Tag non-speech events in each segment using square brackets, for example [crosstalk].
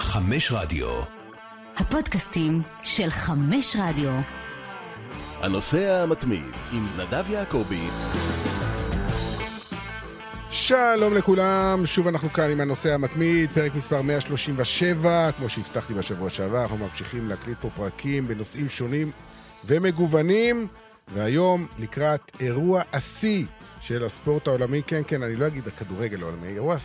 חמש רדיו. הפודקאסטים של חמש רדיו. הנוסע המתמיד עם נדב יעקבי. שלום לכולם, שוב אנחנו כאן עם הנושא המתמיד, פרק מספר 137, כמו שהבטחתי בשבוע שעבר, אנחנו ממשיכים להקליט פה פרקים בנושאים שונים ומגוונים, והיום לקראת אירוע השיא של הספורט העולמי, כן, כן, אני לא אגיד הכדורגל העולמי, אירוע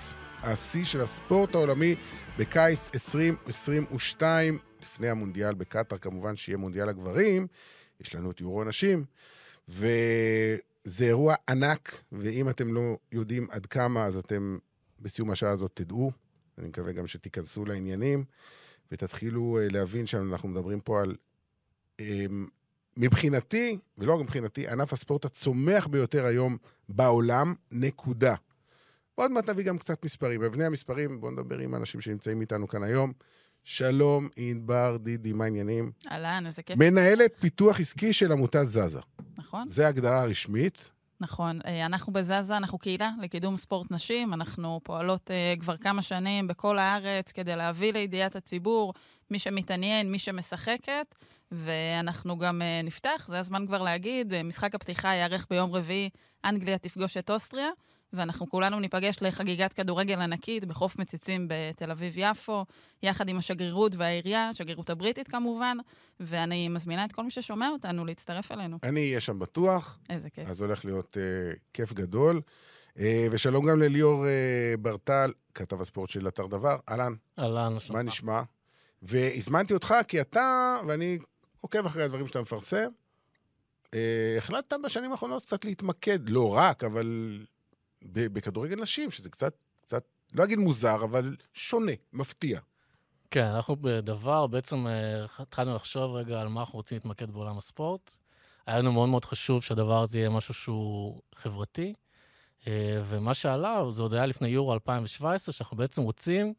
השיא של הספורט העולמי בקיץ 2022, לפני המונדיאל בקטאר, כמובן שיהיה מונדיאל הגברים, יש לנו את יורו נשים, וזה אירוע ענק, ואם אתם לא יודעים עד כמה, אז אתם בסיום השעה הזאת תדעו. אני מקווה גם שתיכנסו לעניינים, ותתחילו אה, להבין שאנחנו מדברים פה על, אמ, מבחינתי, ולא רק מבחינתי, ענף הספורט הצומח ביותר היום בעולם, נקודה. עוד מעט נביא גם קצת מספרים. אבני המספרים, בואו נדבר עם האנשים שנמצאים איתנו כאן היום. שלום, ענבר דידי, מה העניינים? אהלן, איזה כיף. מנהלת פיתוח עסקי של עמותת זזה. נכון, זה ההגדרה הרשמית. נכון. אה, אנחנו בזזה, אנחנו קהילה לקידום ספורט נשים. אנחנו פועלות אה, כבר כמה שנים בכל הארץ כדי להביא לידיעת הציבור, מי שמתעניין, מי שמשחקת, ואנחנו גם אה, נפתח, זה הזמן כבר להגיד, משחק הפתיחה ייערך ביום רביעי, אנגליה תפגוש את אוסטריה. ואנחנו כולנו ניפגש לחגיגת כדורגל ענקית בחוף מציצים בתל אביב-יפו, יחד עם השגרירות והעירייה, השגרירות הבריטית כמובן, ואני מזמינה את כל מי ששומע אותנו להצטרף אלינו. אני אהיה שם בטוח, איזה כיף. אז הולך להיות uh, כיף גדול. Uh, ושלום גם לליאור uh, ברטל, כתב הספורט של אתר דבר. אהלן, אהלן, מה שלומך? מה נשמע? והזמנתי אותך כי אתה, ואני עוקב אחרי הדברים שאתה מפרסם, uh, החלטת בשנים האחרונות קצת להתמקד, לא רק, אבל בכדורגל נשים, שזה קצת, קצת, לא אגיד מוזר, אבל שונה, מפתיע. כן, אנחנו בדבר, בעצם אה, התחלנו לחשוב רגע על מה אנחנו רוצים להתמקד בעולם הספורט. היה לנו מאוד מאוד חשוב שהדבר הזה יהיה משהו שהוא חברתי, אה, ומה שעלה, זה עוד היה לפני יורו 2017, שאנחנו בעצם רוצים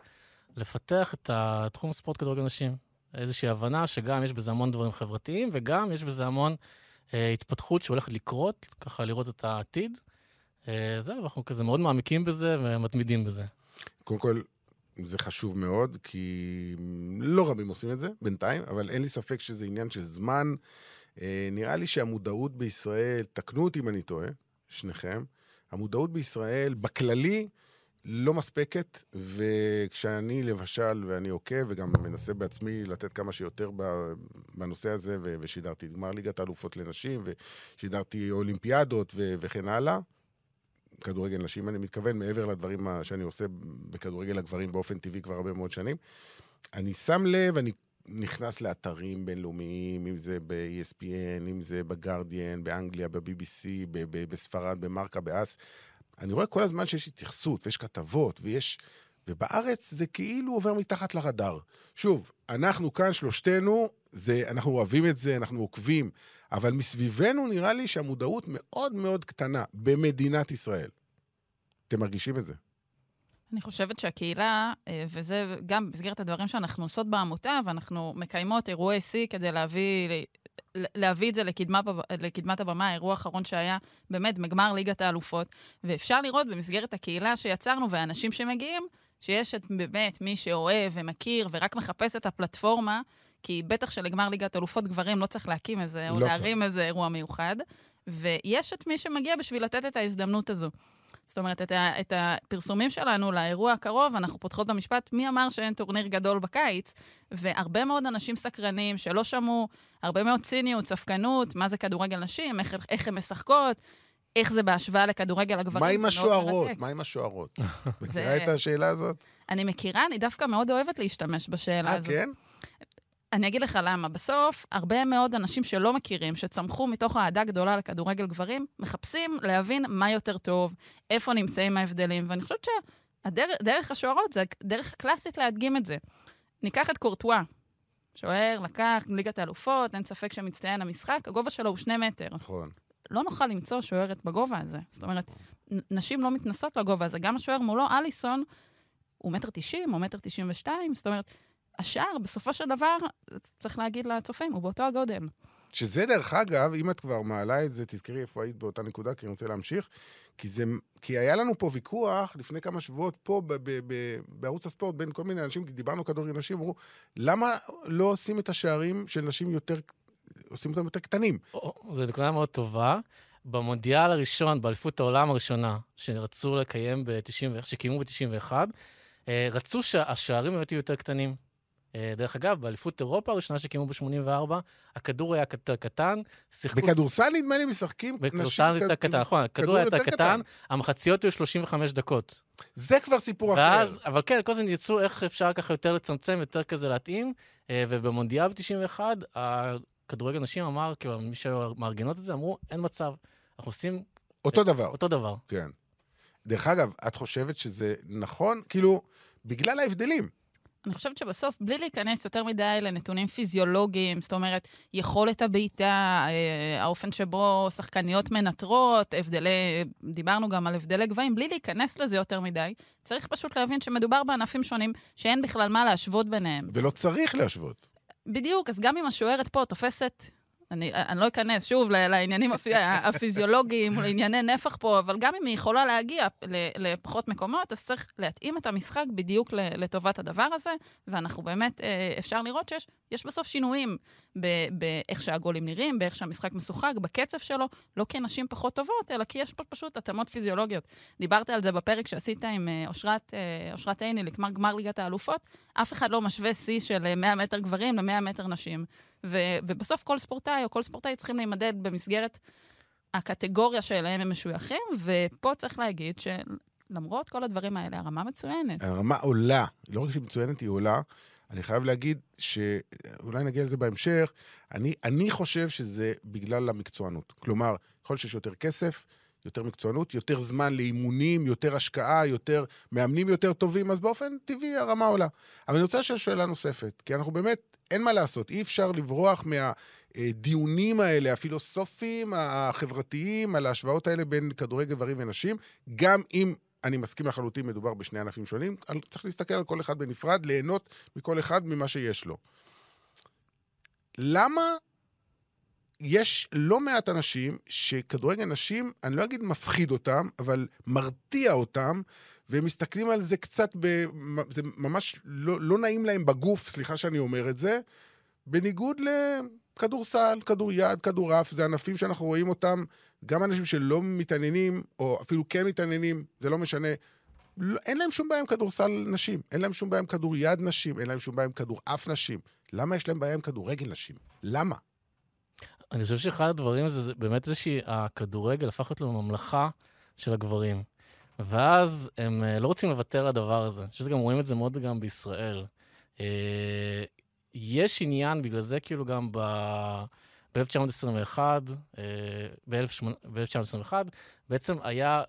לפתח את התחום הספורט כדורגל נשים. איזושהי הבנה שגם יש בזה המון דברים חברתיים, וגם יש בזה המון אה, התפתחות שהולכת לקרות, ככה לראות את העתיד. אה, זהו, אנחנו כזה מאוד מעמיקים בזה ומתמידים בזה. קודם כל, זה חשוב מאוד, כי לא רבים עושים את זה בינתיים, אבל אין לי ספק שזה עניין של זמן. אה, נראה לי שהמודעות בישראל, תקנו אותי אם אני טועה, שניכם, המודעות בישראל, בכללי, לא מספקת, וכשאני למשל, ואני עוקב, וגם מנסה בעצמי לתת כמה שיותר בנושא הזה, ושידרתי גמר ליגת האלופות לנשים, ושידרתי אולימפיאדות וכן הלאה, כדורגל נשים, אני מתכוון, מעבר לדברים שאני עושה בכדורגל הגברים באופן טבעי כבר הרבה מאוד שנים. אני שם לב, אני נכנס לאתרים בינלאומיים, אם זה ב-ESPN, אם זה בגרדיאן, באנגליה, ב-BBC, בספרד, במרקה, באס. אני רואה כל הזמן שיש התייחסות, ויש כתבות, ויש... ובארץ זה כאילו עובר מתחת לרדאר. שוב, אנחנו כאן, שלושתנו, זה, אנחנו אוהבים את זה, אנחנו עוקבים, אבל מסביבנו נראה לי שהמודעות מאוד מאוד קטנה במדינת ישראל. אתם מרגישים את זה? אני חושבת שהקהילה, אה, וזה גם במסגרת הדברים שאנחנו עושות בעמותה, ואנחנו מקיימות אירועי שיא כדי להביא, להביא את זה לקדמה, לקדמת הבמה, האירוע האחרון שהיה באמת בגמר ליגת האלופות. ואפשר לראות במסגרת הקהילה שיצרנו והאנשים שמגיעים, שיש את באמת מי שאוהב ומכיר ורק מחפש את הפלטפורמה, כי בטח שלגמר ליגת אלופות גברים לא צריך להקים איזה, או לא להרים איזה אירוע מיוחד. ויש את מי שמגיע בשביל לתת את ההזדמנות הזו. זאת אומרת, את, ה, את הפרסומים שלנו לאירוע הקרוב, אנחנו פותחות במשפט, מי אמר שאין טורניר גדול בקיץ? והרבה מאוד אנשים סקרנים שלא שמעו, הרבה מאוד ציניות, ספקנות, מה זה כדורגל נשים, איך, איך הן משחקות, איך זה בהשוואה לכדורגל הגברים. מה עם השוערות? מה עם השוערות? [laughs] מכירה את השאלה הזאת? אני מכירה, אני דווקא מאוד אוהבת להשתמש בשאלה אה, הזאת. כן? אני אגיד לך למה. בסוף, הרבה מאוד אנשים שלא מכירים, שצמחו מתוך אהדה גדולה לכדורגל גברים, מחפשים להבין מה יותר טוב, איפה נמצאים ההבדלים, ואני חושבת שהדרך השוערות זה הדרך הקלאסית להדגים את זה. ניקח את קורטואה, שוער, לקח, ליגת האלופות, אין ספק שמצטיין המשחק, הגובה שלו הוא שני מטר. נכון. לא נוכל למצוא שוערת בגובה הזה. זאת אומרת, נשים לא מתנסות לגובה הזה. גם השוער מולו, אליסון, הוא מטר תשעים או מטר תשעים ושתיים, זאת אומרת, השער, בסופו של דבר, צריך להגיד לצופים, הוא באותו הגודל. שזה דרך אגב, אם את כבר מעלה את זה, תזכרי איפה היית באותה נקודה, כי אני רוצה להמשיך. כי, זה, כי היה לנו פה ויכוח לפני כמה שבועות פה ב, ב, ב, בערוץ הספורט בין כל מיני אנשים, כי דיברנו כדורגל נשים, אמרו, למה לא עושים את השערים של נשים יותר, עושים אותם יותר קטנים? זו נקודה מאוד טובה. במונדיאל הראשון, באליפות העולם הראשונה, שרצו לקיים ב-90, שקיימו ב-91, אה, רצו שהשערים יהיו יותר קטנים. אה, דרך אגב, באליפות אירופה הראשונה שקיימו ב-84, הכדור היה יותר קטן, שיחקו... בכדורסל נדמה לי משחקים נשים... בכדורסל יותר קטן, נכון, הכדור היה יותר קטן, המחציות היו 35 דקות. זה כבר סיפור ואז, אחר. אבל כן, כל הזמן יצאו איך אפשר ככה יותר לצמצם, יותר כזה להתאים, אה, ובמונדיאל ב-91, הכדורגל נשים אמר, כאילו, מי שהיו מארגנות את זה, אמרו, אין מצב, אנחנו עושים... אותו דבר. אותו דבר. כן. דרך אגב, את חושבת שזה נכון? כאילו, בגלל ההבדלים. אני חושבת שבסוף, בלי להיכנס יותר מדי לנתונים פיזיולוגיים, זאת אומרת, יכולת הבעיטה, אה, האופן שבו שחקניות מנטרות, הבדלי, דיברנו גם על הבדלי גבהים, בלי להיכנס לזה יותר מדי, צריך פשוט להבין שמדובר בענפים שונים, שאין בכלל מה להשוות ביניהם. ולא צריך להשוות. בדיוק, אז גם אם השוערת פה תופסת אני, אני לא אכנס שוב לעניינים הפיזיולוגיים, לענייני נפח פה, אבל גם אם היא יכולה להגיע לפחות מקומות, אז צריך להתאים את המשחק בדיוק לטובת הדבר הזה, ואנחנו באמת, אה, אפשר לראות שיש יש בסוף שינויים באיך שהגולים נראים, באיך שהמשחק משוחק, בקצב שלו, לא כי הנשים פחות טובות, אלא כי יש פה פשוט התאמות פיזיולוגיות. דיברת על זה בפרק שעשית עם אה, אה, אושרת עיני לגמר גמר ליגת האלופות, אף אחד לא משווה שיא של 100 מטר גברים ל-100 מטר נשים. ו, ובסוף כל ספורטאי או כל ספורטאי צריכים להימדד במסגרת הקטגוריה שאליהם הם משויכים, ופה צריך להגיד שלמרות כל הדברים האלה, הרמה מצוינת. הרמה עולה, לא רק שהיא מצוינת, היא עולה. אני חייב להגיד שאולי נגיע לזה בהמשך, אני, אני חושב שזה בגלל המקצוענות. כלומר, ככל שיש יותר כסף, יותר מקצוענות, יותר זמן לאימונים, יותר השקעה, יותר מאמנים יותר טובים, אז באופן טבעי הרמה עולה. אבל אני רוצה לשאול שאלה נוספת, כי אנחנו באמת, אין מה לעשות, אי אפשר לברוח מהדיונים האלה, הפילוסופיים, החברתיים, על ההשוואות האלה בין כדורגל גברים ונשים, גם אם אני מסכים לחלוטין, מדובר בשני ענפים שונים, צריך להסתכל על כל אחד בנפרד, ליהנות מכל אחד ממה שיש לו. למה יש לא מעט אנשים שכדורגל נשים, אני לא אגיד מפחיד אותם, אבל מרתיע אותם, והם מסתכלים על זה קצת, ב... זה ממש לא, לא נעים להם בגוף, סליחה שאני אומר את זה, בניגוד לכדורסל, כדוריד, כדורעף, זה ענפים שאנחנו רואים אותם, גם אנשים שלא מתעניינים, או אפילו כן מתעניינים, זה לא משנה. לא, אין להם שום בעיה עם כדורסל נשים, אין להם שום בעיה עם כדוריד נשים, אין להם שום בעיה עם כדורעף נשים. למה יש להם בעיה עם כדורגל נשים? למה? אני חושב שאחד הדברים זה, זה באמת זה שהכדורגל הפך להיות לממלכה של הגברים. ואז הם uh, לא רוצים לוותר לדבר הזה. אני חושב שגם רואים את זה מאוד גם בישראל. Uh, יש עניין, בגלל זה כאילו גם ב... ב-1921, ב-1921, בעצם היה,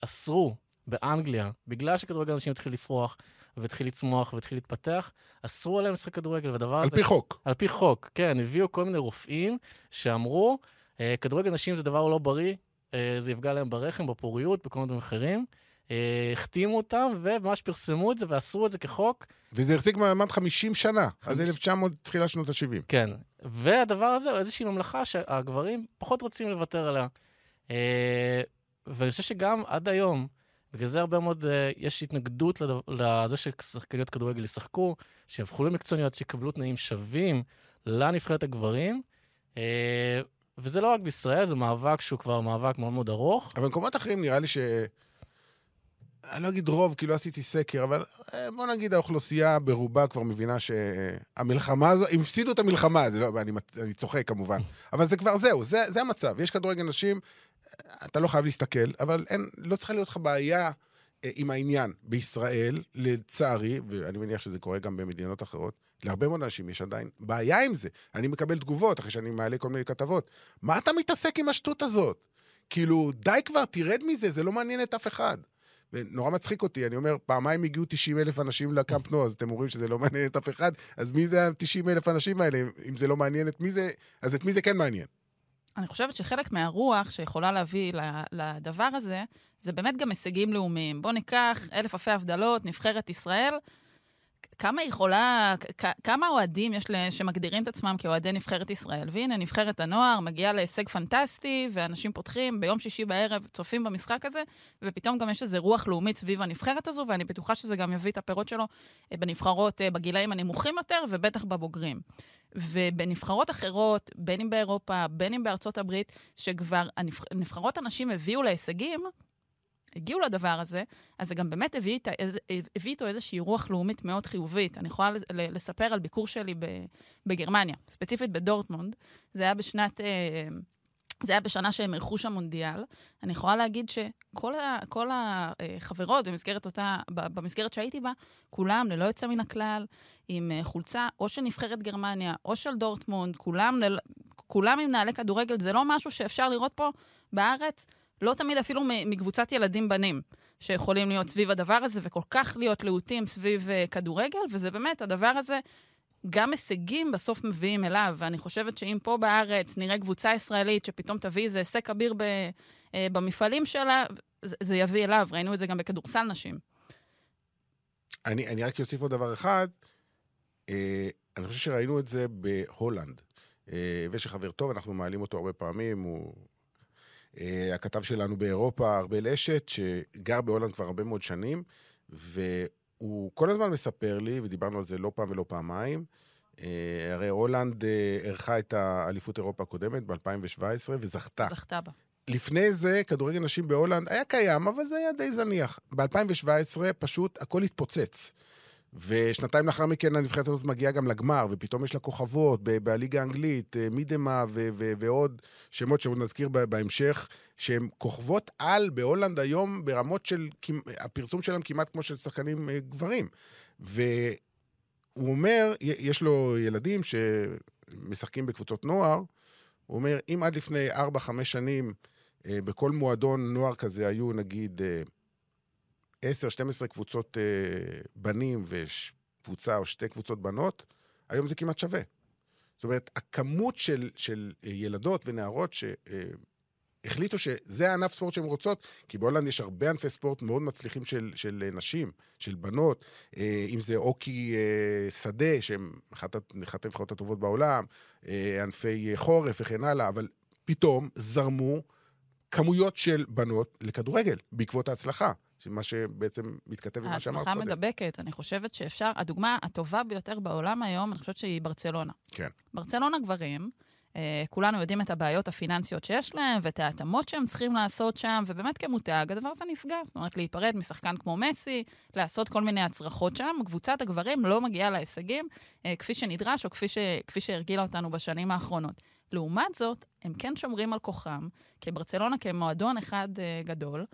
אסרו באנגליה, בגלל שכדורגל אנשים התחיל לפרוח, והתחיל לצמוח והתחיל להתפתח, אסרו עליהם לשחק כדורגל, והדבר הזה... על פי חוק. על פי חוק, כן. הביאו כל מיני רופאים שאמרו, אה, כדורגל נשים זה דבר לא בריא, אה, זה יפגע להם ברחם, בפוריות, בכל מיני אחרים. אה, החתימו אותם, וממש פרסמו את זה ואסרו את זה כחוק. וזה החזיק מעמד 50 שנה, עד 1900, תחילת שנות ה-70. כן. והדבר הזה הוא איזושהי ממלכה שהגברים פחות רוצים לוותר עליה. ואני חושב שגם עד היום, בגלל זה הרבה מאוד, אה, יש התנגדות לזה ששחקניות כדורגל ישחקו, שיהפכו למקצועניות, שיקבלו תנאים שווים לנבחרת הגברים. אה, וזה לא רק בישראל, זה מאבק שהוא כבר מאבק מאוד מאוד ארוך. אבל במקומות אחרים נראה לי ש... אני לא אגיד רוב, כי לא עשיתי סקר, אבל אה, בוא נגיד האוכלוסייה ברובה כבר מבינה שהמלחמה הזו, הם הפסידו את המלחמה, זה לא, אני, אני צוחק כמובן, אבל זה כבר זהו, זה, זה המצב. יש כדורגל נשים, אתה לא חייב להסתכל, אבל אין, לא צריכה להיות לך בעיה אה, עם העניין. בישראל, לצערי, ואני מניח שזה קורה גם במדינות אחרות, להרבה מאוד אנשים יש עדיין בעיה עם זה. אני מקבל תגובות אחרי שאני מעלה כל מיני כתבות. מה אתה מתעסק עם השטות הזאת? כאילו, די כבר, תרד מזה, זה לא מעניין את אף אחד. ונורא מצחיק אותי, אני אומר, פעמיים הגיעו 90 אלף אנשים לקאמפ נו, אז אתם אומרים שזה לא מעניין את אף אחד, אז מי זה ה-90 אלף אנשים האלה? אם זה לא מעניין את מי זה, אז את מי זה כן מעניין? אני חושבת שחלק מהרוח שיכולה להביא לדבר הזה, זה באמת גם הישגים לאומיים. בואו ניקח אלף אלפי הבדלות, נבחרת ישראל. כמה יכולה, כמה אוהדים יש שמגדירים את עצמם כאוהדי נבחרת ישראל? והנה, נבחרת הנוער מגיעה להישג פנטסטי, ואנשים פותחים ביום שישי בערב, צופים במשחק הזה, ופתאום גם יש איזו רוח לאומית סביב הנבחרת הזו, ואני בטוחה שזה גם יביא את הפירות שלו אה, בנבחרות אה, בגילאים הנמוכים יותר, ובטח בבוגרים. ובנבחרות אחרות, בין אם באירופה, בין אם בארצות הברית, שכבר הנבח... נבחרות הנשים הביאו להישגים, הגיעו לדבר הזה, אז זה גם באמת הביא, איתה, הביא איתו איזושהי רוח לאומית מאוד חיובית. אני יכולה לספר על ביקור שלי בגרמניה, ספציפית בדורטמונד. זה היה בשנת... אה, זה היה בשנה שהם אירחו שם מונדיאל. אני יכולה להגיד שכל ה, החברות במסגרת אותה, במסגרת שהייתי בה, כולם, ללא יוצא מן הכלל, עם אה, חולצה או של נבחרת גרמניה או של דורטמונד, כולם, כולם עם נעלי כדורגל. זה לא משהו שאפשר לראות פה בארץ, לא תמיד אפילו מקבוצת ילדים בנים, שיכולים להיות סביב הדבר הזה, וכל כך להיות להוטים סביב uh, כדורגל, וזה באמת, הדבר הזה, גם הישגים בסוף מביאים אליו, ואני חושבת שאם פה בארץ נראה קבוצה ישראלית שפתאום תביא איזה הישג כביר ב, אה, במפעלים שלה, זה, זה יביא אליו. ראינו את זה גם בכדורסל נשים. אני, אני רק אוסיף עוד דבר אחד. אה, אני חושב שראינו את זה בהולנד. אה, ויש לי חבר טוב, אנחנו מעלים אותו הרבה פעמים, הוא אה, הכתב שלנו באירופה, ארבל אשת, שגר בהולנד כבר הרבה מאוד שנים, והוא כל הזמן מספר לי, ודיברנו על זה לא פעם ולא פעמיים, אה, הרי הולנד אה, אירחה את האליפות אירופה הקודמת ב-2017 וזכתה. זכתה בה. לפני זה, כדורגל נשים בהולנד היה קיים, אבל זה היה די זניח. ב-2017 פשוט הכל התפוצץ. ושנתיים לאחר מכן הנבחרת הזאת מגיעה גם לגמר, ופתאום יש לה כוכבות בליגה האנגלית, אה, מידמה ו- ו- ועוד שמות שעוד נזכיר בהמשך, שהן כוכבות על בהולנד היום ברמות של, הפרסום שלהם כמעט כמו של שחקנים אה, גברים. והוא אומר, יש לו ילדים שמשחקים בקבוצות נוער, הוא אומר, אם עד לפני 4-5 שנים אה, בכל מועדון נוער כזה היו נגיד 10-12 קבוצות אה, בנים וקבוצה או שתי קבוצות בנות, היום זה כמעט שווה. זאת אומרת, הכמות של, של אה, ילדות ונערות שהחליטו שזה הענף ספורט שהן רוצות, כי בהולנד יש הרבה ענפי ספורט מאוד מצליחים של, של אה, נשים, של בנות, אה, אם זה אוקי אה, שדה, אחת, אחת הנבחרות הטובות בעולם, אה, ענפי אה, חורף וכן הלאה, אבל פתאום זרמו כמויות של בנות לכדורגל בעקבות ההצלחה. מה שבעצם מתכתב עם מה שאמרת ההצלחה קודם. מדבקת. אני חושבת שאפשר, הדוגמה הטובה ביותר בעולם היום, אני חושבת שהיא ברצלונה. כן. ברצלונה גברים, אה, כולנו יודעים את הבעיות הפיננסיות שיש להם, ואת ההתאמות שהם צריכים לעשות שם, ובאמת כמותג, הדבר הזה נפגע. זאת אומרת, להיפרד משחקן כמו מסי, לעשות כל מיני הצרחות שם. קבוצת הגברים לא מגיעה להישגים אה, כפי שנדרש, או כפי, ש, כפי שהרגילה אותנו בשנים האחרונות. לעומת זאת, הם כן שומרים על כוחם, כי ברצלונה כמועדון אחד אה, גדול,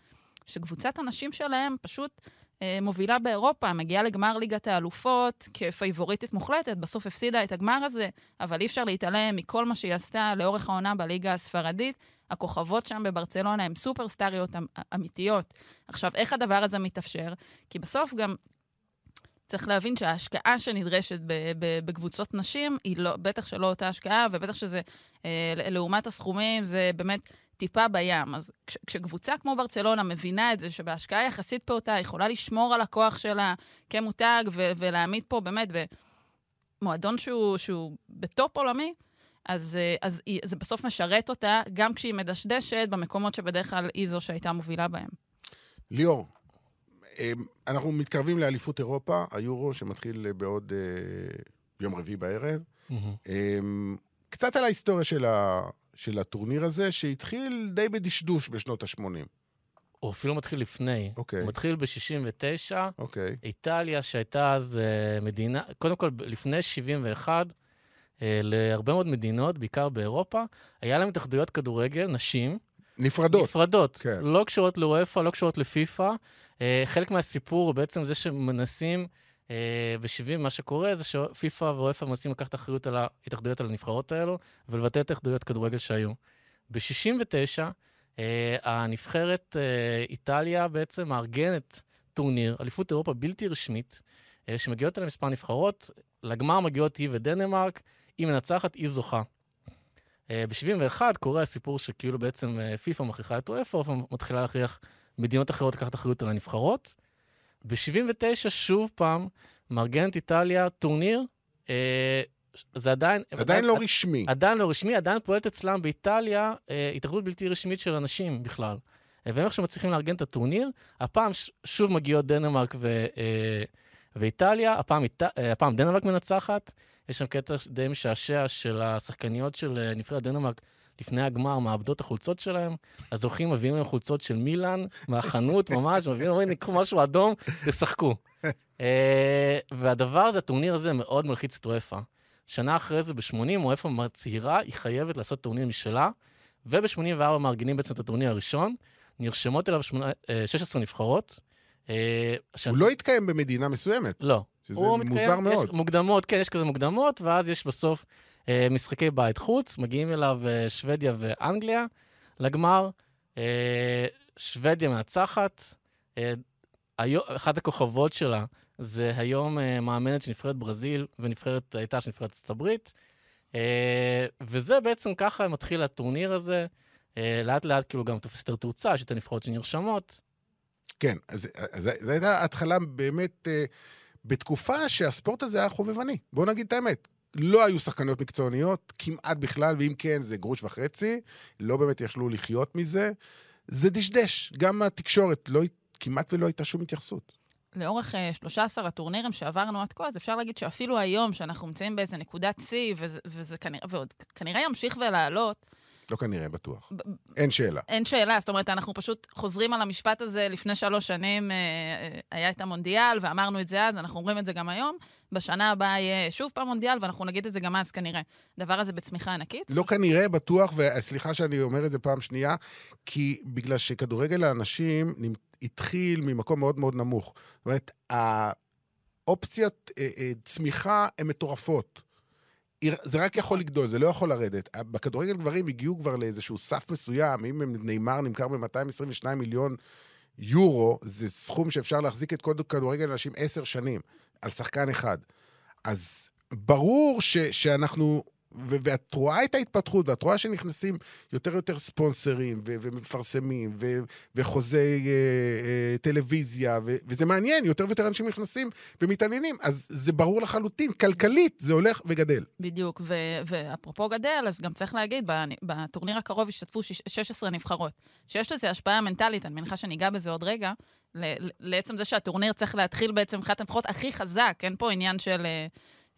שקבוצת הנשים שלהם פשוט אה, מובילה באירופה, מגיעה לגמר ליגת האלופות כפייבוריטית מוחלטת, בסוף הפסידה את הגמר הזה, אבל אי אפשר להתעלם מכל מה שהיא עשתה לאורך העונה בליגה הספרדית. הכוכבות שם בברצלונה הן סופרסטריות אמ- אמיתיות. עכשיו, איך הדבר הזה מתאפשר? כי בסוף גם צריך להבין שההשקעה שנדרשת בקבוצות נשים, היא לא, בטח שלא אותה השקעה, ובטח שזה, אה, לעומת הסכומים, זה באמת טיפה בים. אז כש, כשקבוצה כמו ברצלונה מבינה את זה, שבהשקעה יחסית פעוטה יכולה לשמור על הכוח שלה כמותג, ו- ולהעמיד פה באמת במועדון שהוא, שהוא בטופ עולמי, אז, אז היא, זה בסוף משרת אותה, גם כשהיא מדשדשת במקומות שבדרך כלל היא זו שהייתה מובילה בהם. ליאור, אה, אנחנו מתקרבים לאליפות אירופה, היורו, שמתחיל בעוד אה, יום רביעי בערב. אה, קצת על ההיסטוריה של, ה, של הטורניר הזה, שהתחיל די בדשדוש בשנות ה-80. הוא אפילו מתחיל לפני. אוקיי. הוא מתחיל ב-69, אוקיי. איטליה, שהייתה אז אה, מדינה, קודם כל, לפני 71, אה, להרבה מאוד מדינות, בעיקר באירופה, היה להם התאחדויות כדורגל, נשים, נפרדות. נפרדות, כן. לא קשורות לאוופ"א, לא קשורות לפיפ"א. אה, חלק מהסיפור הוא בעצם זה שמנסים, ב-70 מה שקורה זה שפיפ"א ואוופ"א מנסים לקחת אחריות על ההתאחדויות על הנבחרות האלו, ולבטל את ההתאחדויות כדורגל שהיו. ב-69, אה, הנבחרת אה, איטליה בעצם מארגנת טורניר, אליפות אירופה בלתי רשמית, אה, שמגיעות אליה מספר נבחרות, לגמר מגיעות היא ודנמרק, היא מנצחת, היא זוכה. ב-71 קורה הסיפור שכאילו בעצם אה, פיפ"א מכריחה את אופ"א מתחילה להכריח מדינות אחרות לקחת אחריות על הנבחרות, ב-79 שוב פעם מארגנת איטליה טורניר, אה, זה עדיין... עדיין לא רשמי. עדיין לא רשמי, עדיין פועלת אצלם באיטליה אה, התאחדות בלתי רשמית של אנשים בכלל. אה, והם עכשיו מצליחים לארגן את הטורניר. הפעם ש- שוב מגיעות דנמרק ו, אה, ואיטליה, הפעם, אית, אה, הפעם דנמרק מנצחת. יש שם קטע די משעשע של השחקניות של אה, נבחרת דנמרק לפני הגמר, מאבדות החולצות שלהם. הזוכים מביאים להם חולצות של מילאן מהחנות, ממש, מביאים, אומרים, קחו משהו אדום, תשחקו. אה, והדבר הזה, הטורניר הזה מאוד מלחיץ את וופא. שנה אחרי זה, ב-80, וופא מצהירה, היא חייבת לעשות טורניר משלה, וב-84 מארגנים בעצם את הטורניר הראשון, נרשמות אליו שמונה- אה, 16 נבחרות. אה, הוא לא התקיים במדינה מסוימת, לא. שזה הוא מוזר מתקיים- מאוד. יש מוקדמות, כן, יש כזה מוקדמות, ואז יש בסוף משחקי בית חוץ, מגיעים אליו אה, שוודיה ואנגליה לגמר. אה, שוודיה מנצחת. אה, אחת הכוכבות שלה זה היום אה, מאמנת של נבחרת ברזיל ונבחרת, הייתה של נבחרת ארצות הברית. אה, וזה בעצם ככה מתחיל הטורניר הזה. אה, לאט לאט כאילו גם תופס יותר תאוצה, יש יותר נבחרות שנרשמות. כן, אז זו הייתה התחלה באמת אה, בתקופה שהספורט הזה היה חובבני. בואו נגיד את האמת. לא היו שחקניות מקצועניות, כמעט בכלל, ואם כן, זה גרוש וחצי. לא באמת יכלו לחיות מזה. זה דשדש. גם התקשורת, לא, כמעט ולא הייתה שום התייחסות. לאורך אה, 13 הטורנירים שעברנו עד כה, אז אפשר להגיד שאפילו היום, שאנחנו נמצאים באיזה נקודת שיא, וזה, וזה כנראה, ועוד כנראה ימשיך ולעלות, לא כנראה, בטוח. ב- אין שאלה. אין שאלה, זאת אומרת, אנחנו פשוט חוזרים על המשפט הזה לפני שלוש שנים, אה, אה, היה את המונדיאל, ואמרנו את זה אז, אנחנו אומרים את זה גם היום. בשנה הבאה יהיה שוב פעם מונדיאל, ואנחנו נגיד את זה גם אז כנראה. הדבר הזה בצמיחה ענקית. לא כנראה, בטוח, וסליחה שאני אומר את זה פעם שנייה, כי בגלל שכדורגל האנשים התחיל ממקום מאוד מאוד נמוך. זאת אומרת, האופציות אה, אה, צמיחה הן מטורפות. זה רק יכול לגדול, זה לא יכול לרדת. בכדורגל גברים הגיעו כבר לאיזשהו סף מסוים, אם נאמר נמכר ב-222 מיליון יורו, זה סכום שאפשר להחזיק את כל כדורגל אנשים עשר שנים, על שחקן אחד. אז ברור ש, שאנחנו, ו, ואת רואה את ההתפתחות, ואת רואה שנכנסים יותר ויותר ספונסרים, ו, ומפרסמים, ו, וחוזי אה, אה, טלוויזיה, ו, וזה מעניין, יותר ויותר אנשים נכנסים ומתעניינים, אז זה ברור לחלוטין, כלכלית זה הולך וגדל. בדיוק, ו- ואפרופו גדל, אז גם צריך להגיד, בטורניר הקרוב השתתפו שיש- 16 נבחרות. שיש לזה השפעה מנטלית, אני מניחה שניגע בזה עוד רגע, ל- לעצם זה שהטורניר צריך להתחיל בעצם מבחינת הנבחרות הכי חזק, אין פה עניין של ל-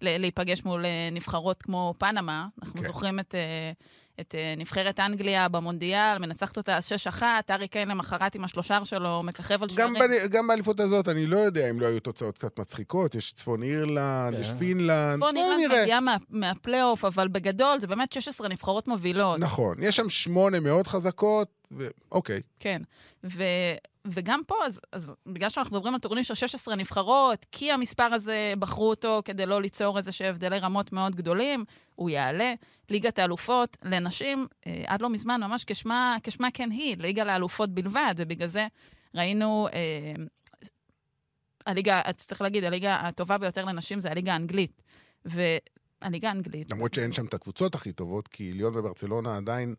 להיפגש מול אה, נבחרות כמו פנמה. אנחנו כן. זוכרים את... אה, את אה, נבחרת אנגליה במונדיאל, מנצחת אותה 6-1, הארי קיין למחרת עם השלושר שלו, מככב על גם, שערים. גם באליפות הזאת, אני לא יודע אם לא היו תוצאות קצת מצחיקות, יש צפון אירלנד, כן. יש פינלנד, צפון בואו אירלנד נראה. מגיעה מה, מהפלייאוף, אבל בגדול זה באמת 16 נבחרות מובילות. נכון, יש שם שמונה מאוד חזקות, ואוקיי. כן. ו, וגם פה, אז, אז בגלל שאנחנו מדברים על טורניר של 16 נבחרות, כי המספר הזה, בחרו אותו כדי לא ליצור איזה שהבדלי רמות מאוד גדולים, הוא יעלה. ליגת האלופות לנשים, אה, עד לא מזמן, ממש כשמה, כשמה כן היא, ליגה לאלופות בלבד, ובגלל זה ראינו... אה, הליגה, צריך להגיד, הליגה הטובה ביותר לנשים זה הליגה האנגלית. והליגה האנגלית... למרות שאין שם את הקבוצות הכי טובות, כי ליון וברצלונה עדיין...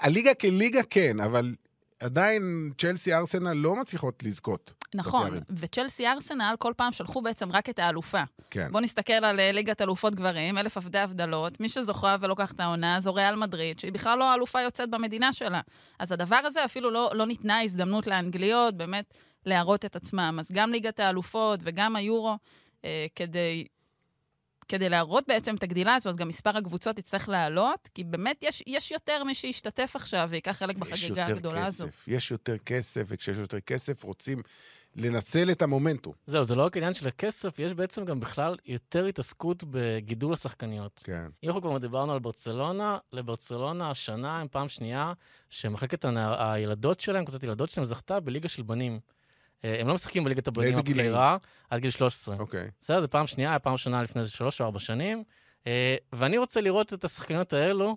הליגה כליגה כן, אבל עדיין צ'לסי ארסנל לא מצליחות לזכות. נכון. וצ'לסי ארסנל כל פעם שלחו בעצם רק את האלופה. כן. בואו נסתכל על אה, ליגת אלופות גברים, אלף עבדי הבדלות. מי שזוכה ולוקח את העונה זו ריאל מדריד, שהיא בכלל לא האלופה יוצאת במדינה שלה. אז הדבר הזה אפילו לא, לא ניתנה הזדמנות לאנגליות באמת להראות את עצמם. אז גם ליגת האלופות וגם היורו, אה, כדי, כדי להראות בעצם את הגדילה הזו, אז גם מספר הקבוצות יצטרך לעלות, כי באמת יש, יש יותר מי שישתתף עכשיו ויקח חלק בחגיגה הגדולה הזו. כסף, יש יותר כסף, וכשיש יותר כסף רוצים לנצל את המומנטום. זהו, זה לא רק עניין של הכסף, יש בעצם גם בכלל יותר התעסקות בגידול השחקניות. כן. אם אנחנו כבר דיברנו על ברצלונה, לברצלונה השנה הם פעם שנייה שמחלקת הנער, הילדות שלהם, קבוצת ילדות שלהם, זכתה בליגה של בנים. אה, הם לא משחקים בליגת הבנים? הבכירה, עד גיל 13. אוקיי. בסדר, זה פעם שנייה, פעם ראשונה לפני איזה שלוש או ארבע שנים. אה, ואני רוצה לראות את השחקניות האלו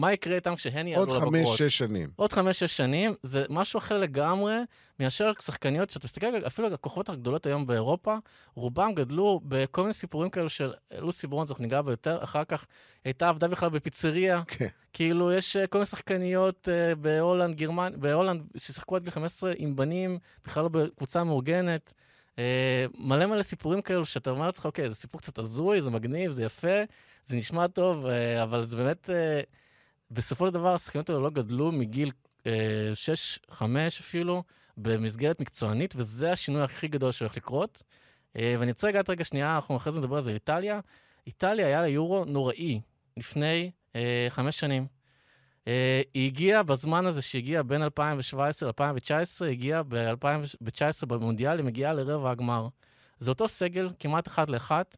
מה יקרה איתם כשהן יעלו עוד לבגרות. חמש-שש שנים. עוד חמש-שש שנים, זה משהו אחר לגמרי מאשר שחקניות, כשאתה מסתכל, אפילו על הכוחות הגדולות היום באירופה, רובם גדלו בכל מיני סיפורים כאלו של לוסי ברונז, אנחנו ניגע ביותר, אחר כך הייתה עבדה בכלל בפיצריה, כן. כאילו יש אה, כל מיני שחקניות אה, בהולנד, גרמניה, בהולנד, ששיחקו עד גיל 15 עם בנים, בכלל לא בקבוצה מאורגנת. אה, מלא מלא סיפורים כאלו שאתה אומר לעצמך, אוקיי, זה סיפור קצת הזוי, זה מגניב, זה יפה, זה נשמע טוב, אבל זה באמת, בסופו של דבר השחקניות האלו לא גדלו מגיל 6-5 אפילו, במסגרת מקצוענית, וזה השינוי הכי גדול שהולך לקרות. אה, ואני רוצה לגעת רגע שנייה, אנחנו אחרי זה נדבר על זה, איטליה. איטליה היה לה יורו נוראי לפני אה, חמש שנים. אה, היא הגיעה בזמן הזה שהגיעה בין 2017 ל-2019, הגיעה ב-2019 במונדיאל, היא מגיעה לרבע הגמר. זה אותו סגל, כמעט אחת לאחת.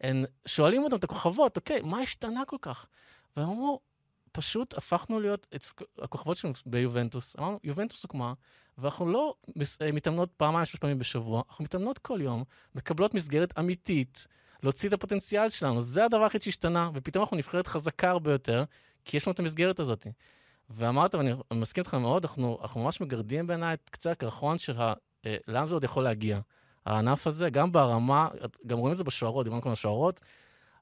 הם שואלים אותם, את הכוכבות, אוקיי, מה השתנה כל כך? והם אמרו, פשוט הפכנו להיות את הכוכבות שלנו ביובנטוס. אמרנו, יובנטוס הוקמה, ואנחנו לא אה, מתאמנות פעמיים, שלוש פעמים בשבוע, אנחנו מתאמנות כל יום, מקבלות מסגרת אמיתית, להוציא את הפוטנציאל שלנו. זה הדבר היחיד שהשתנה, ופתאום אנחנו נבחרת חזקה הרבה יותר, כי יש לנו את המסגרת הזאת. ואמרת, ואני מסכים איתך מאוד, אנחנו, אנחנו ממש מגרדים בעיניי את קצה הקרחון של ה, אה, לאן זה עוד יכול להגיע. הענף הזה, גם ברמה, גם רואים את זה בשוערות, דיברנו כאן על שוערות,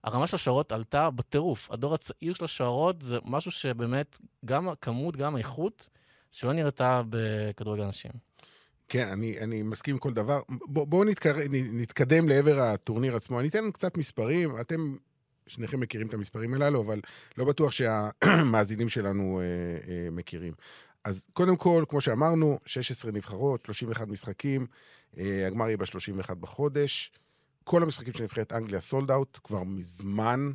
הרמה של השוערות עלתה בטירוף. הדור הצעיר של השוערות זה משהו שבאמת, גם הכמות, גם האיכות, שלא נראתה בכדורגל נשים. כן, אני, אני מסכים עם כל דבר. בואו בוא נתקר... נתקדם לעבר הטורניר עצמו. אני אתן קצת מספרים. אתם, שניכם מכירים את המספרים הללו, אבל לא בטוח שהמאזינים שלנו אה, אה, מכירים. אז קודם כל, כמו שאמרנו, 16 נבחרות, 31 משחקים, אה, הגמר יהיה ב-31 בחודש. כל המשחקים של נבחרת אנגליה sold out, כבר מזמן.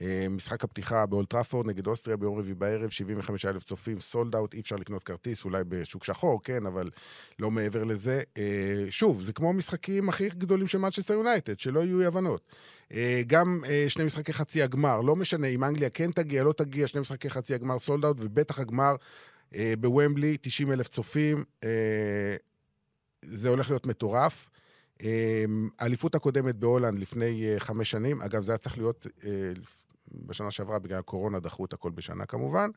אה, משחק הפתיחה באולד טראפורד נגד אוסטריה ביום רביעי בערב, 75 אלף צופים, sold out, אי אפשר לקנות כרטיס, אולי בשוק שחור, כן, אבל לא מעבר לזה. אה, שוב, זה כמו המשחקים הכי גדולים של מנצ'סטר יונייטד, שלא יהיו אי הבנות. אה, גם שני משחקי חצי הגמר, לא משנה אם אנגליה כן תגיע, לא תגיע, שני משחקי חצי הגמר sold out, ובטח הגמר בוומבלי, 90 אלף צופים. זה הולך להיות מטורף. אה, האליפות הקודמת בהולנד לפני אה, חמש שנים, אגב, זה היה צריך להיות אה, בשנה שעברה, בגלל הקורונה דחו את הכל בשנה כמובן.